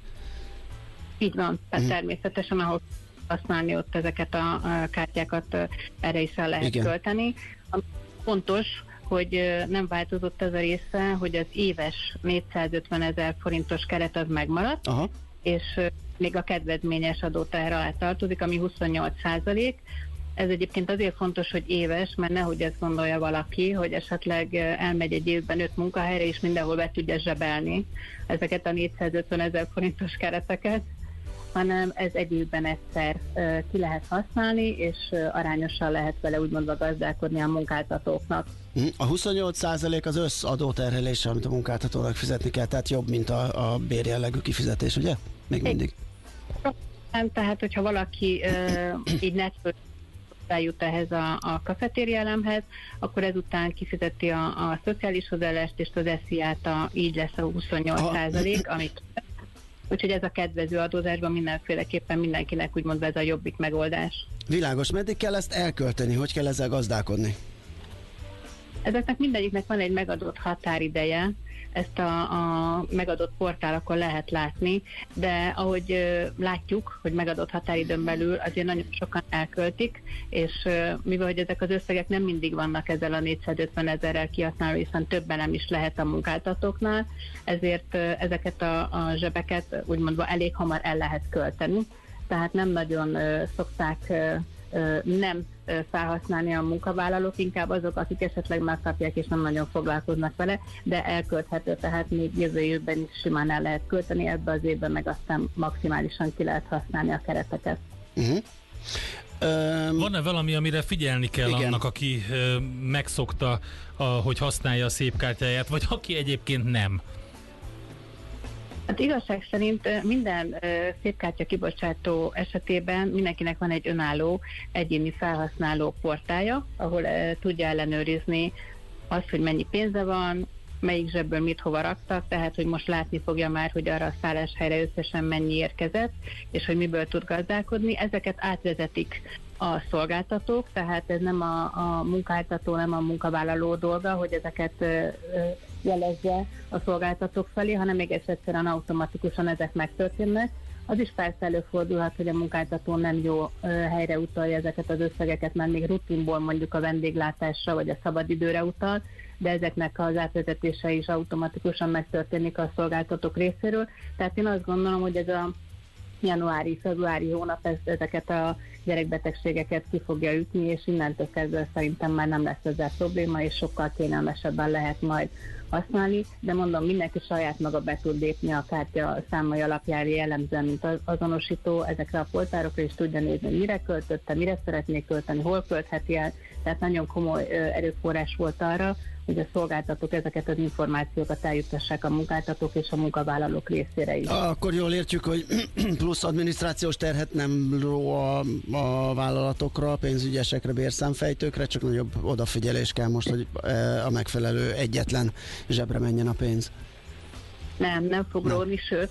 Így van, tehát természetesen ahol használni ott ezeket a, a kártyákat, erre is el lehet Igen. Költeni. Ami fontos, hogy nem változott az a része, hogy az éves 450 ezer forintos keret az megmaradt, Aha. és még a kedvezményes adóteher alá tartozik, ami 28 százalék. Ez egyébként azért fontos, hogy éves, mert nehogy ezt gondolja valaki, hogy esetleg ö, elmegy egy évben öt munkahelyre, és mindenhol be tudja zsebelni ezeket a 450 ezer forintos kereteket, hanem ez egy évben egyszer ö, ki lehet használni, és ö, arányosan lehet vele úgymondva gazdálkodni a munkáltatóknak. Mhm. A 28% az összadóterhelése, amit a munkáltatónak fizetni kell, tehát jobb, mint a, a bérjellegű kifizetés, ugye? Még mindig. Nem, tehát, hogyha valaki ö, így netből eljut ehhez a, a kafetérialemhez, akkor ezután kifizeti a, a szociális hozzáállást és az SZIA-t, a, így lesz a 28 Aha. százalék, amit Úgyhogy ez a kedvező adózásban mindenféleképpen mindenkinek úgymond ez a jobbik megoldás. Világos, meddig kell ezt elkölteni, hogy kell ezzel gazdálkodni? Ezeknek mindegyiknek van egy megadott határideje, ezt a, a megadott portálokon lehet látni, de ahogy ö, látjuk, hogy megadott határidőn belül azért nagyon sokan elköltik, és mivel hogy ezek az összegek nem mindig vannak ezzel a 450 ezerrel kihasználva, hiszen többen nem is lehet a munkáltatóknál, ezért ezeket a, a zsebeket úgymondva elég hamar el lehet költeni, tehát nem nagyon szokták nem felhasználni a munkavállalók, inkább azok, akik esetleg megkapják és nem nagyon foglalkoznak vele, de elkölthető, tehát még jövő évben is simán el lehet költeni, ebbe az évben meg aztán maximálisan ki lehet használni a kereteket. Uh-huh. Öm, Van-e valami, amire figyelni kell Igen. annak, aki ö, megszokta, a, hogy használja a szép kártyáját, vagy aki egyébként nem? Hát igazság szerint minden szépkártya kibocsátó esetében mindenkinek van egy önálló egyéni felhasználó portája, ahol tudja ellenőrizni azt, hogy mennyi pénze van, melyik zsebből mit hova raktak, tehát hogy most látni fogja már, hogy arra a szálláshelyre összesen mennyi érkezett, és hogy miből tud gazdálkodni. Ezeket átvezetik a szolgáltatók, tehát ez nem a, a munkáltató, nem a munkavállaló dolga, hogy ezeket jelezze a szolgáltatók felé, hanem még egyszerűen automatikusan ezek megtörténnek. Az is persze előfordulhat, hogy a munkáltató nem jó helyre utalja ezeket az összegeket, mert még rutinból mondjuk a vendéglátásra vagy a szabadidőre utal, de ezeknek az átvezetése is automatikusan megtörténik a szolgáltatók részéről. Tehát én azt gondolom, hogy ez a januári, februári hónap ez, ezeket a gyerekbetegségeket ki fogja ütni, és innentől kezdve szerintem már nem lesz ezzel probléma, és sokkal kényelmesebben lehet majd használni, de mondom, mindenki saját maga be tud lépni a kártya számai alapján jellemzően, mint az azonosító ezekre a poltárokra, és tudja nézni, mire költötte, mire szeretné költeni, hol költheti el, tehát nagyon komoly erőforrás volt arra, hogy a szolgáltatók ezeket az információkat eljuttassák a munkáltatók és a munkavállalók részére is. Akkor jól értjük, hogy plusz adminisztrációs terhet nem ró a, a vállalatokra, pénzügyesekre, bérszámfejtőkre, csak nagyobb odafigyelés kell most, hogy eh, a megfelelő egyetlen zsebre menjen a pénz. Nem, nem fog róni, sőt,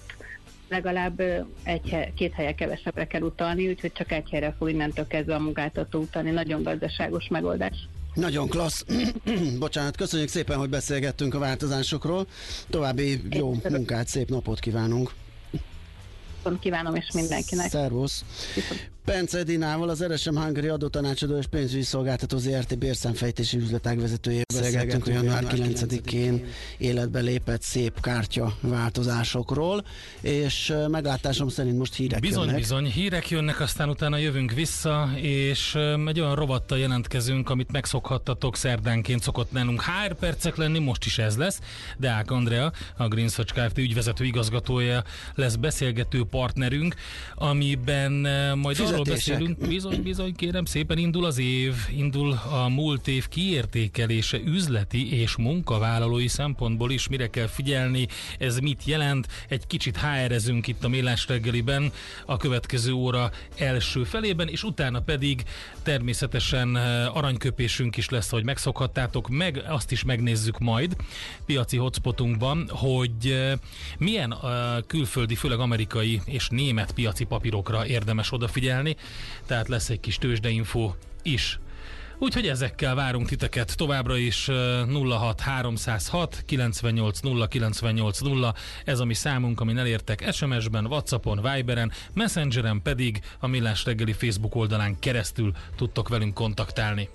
legalább egy, két helyen kevesebbre kell utalni, úgyhogy csak egy helyre fog innentől kezdve a munkáltató utalni. Nagyon gazdaságos megoldás. Nagyon klassz. Bocsánat, köszönjük szépen, hogy beszélgettünk a változásokról. További jó munkát, szép napot kívánunk. Kívánom és mindenkinek. Szervusz. Pence Edinával, az RSM Hungary adótanácsadó és pénzügyi szolgáltató ZRT bérszámfejtési üzletág vezetőjével beszélgettünk a január 9-én életbe lépett szép kártya változásokról, és meglátásom szerint most hírek Bizony, jönnek. bizony, hírek jönnek, aztán utána jövünk vissza, és egy olyan rovattal jelentkezünk, amit megszokhattatok szerdánként szokott nálunk HR percek lenni, most is ez lesz. Deák Andrea, a Green Search Kft. ügyvezető igazgatója lesz beszélgető partnerünk, amiben majd arról beszélünk, bizony, bizony, kérem szépen indul az év, indul a múlt év kiértékelése üzleti és munkavállalói szempontból is, mire kell figyelni, ez mit jelent, egy kicsit HR-ezünk itt a Mélás reggeliben a következő óra első felében, és utána pedig természetesen eh, aranyköpésünk is lesz, hogy megszokhattátok, meg azt is megnézzük majd piaci hotspotunkban, hogy eh, milyen eh, külföldi, főleg amerikai és német piaci papírokra érdemes odafigyelni, tehát lesz egy kis tőzsdeinfo is. Úgyhogy ezekkel várunk titeket továbbra is eh, 06 306 98 0 98 0. Ez a mi számunk, amin elértek SMS-ben, Whatsappon, Viberen, Messengeren pedig a Millás reggeli Facebook oldalán keresztül tudtok velünk kontaktálni.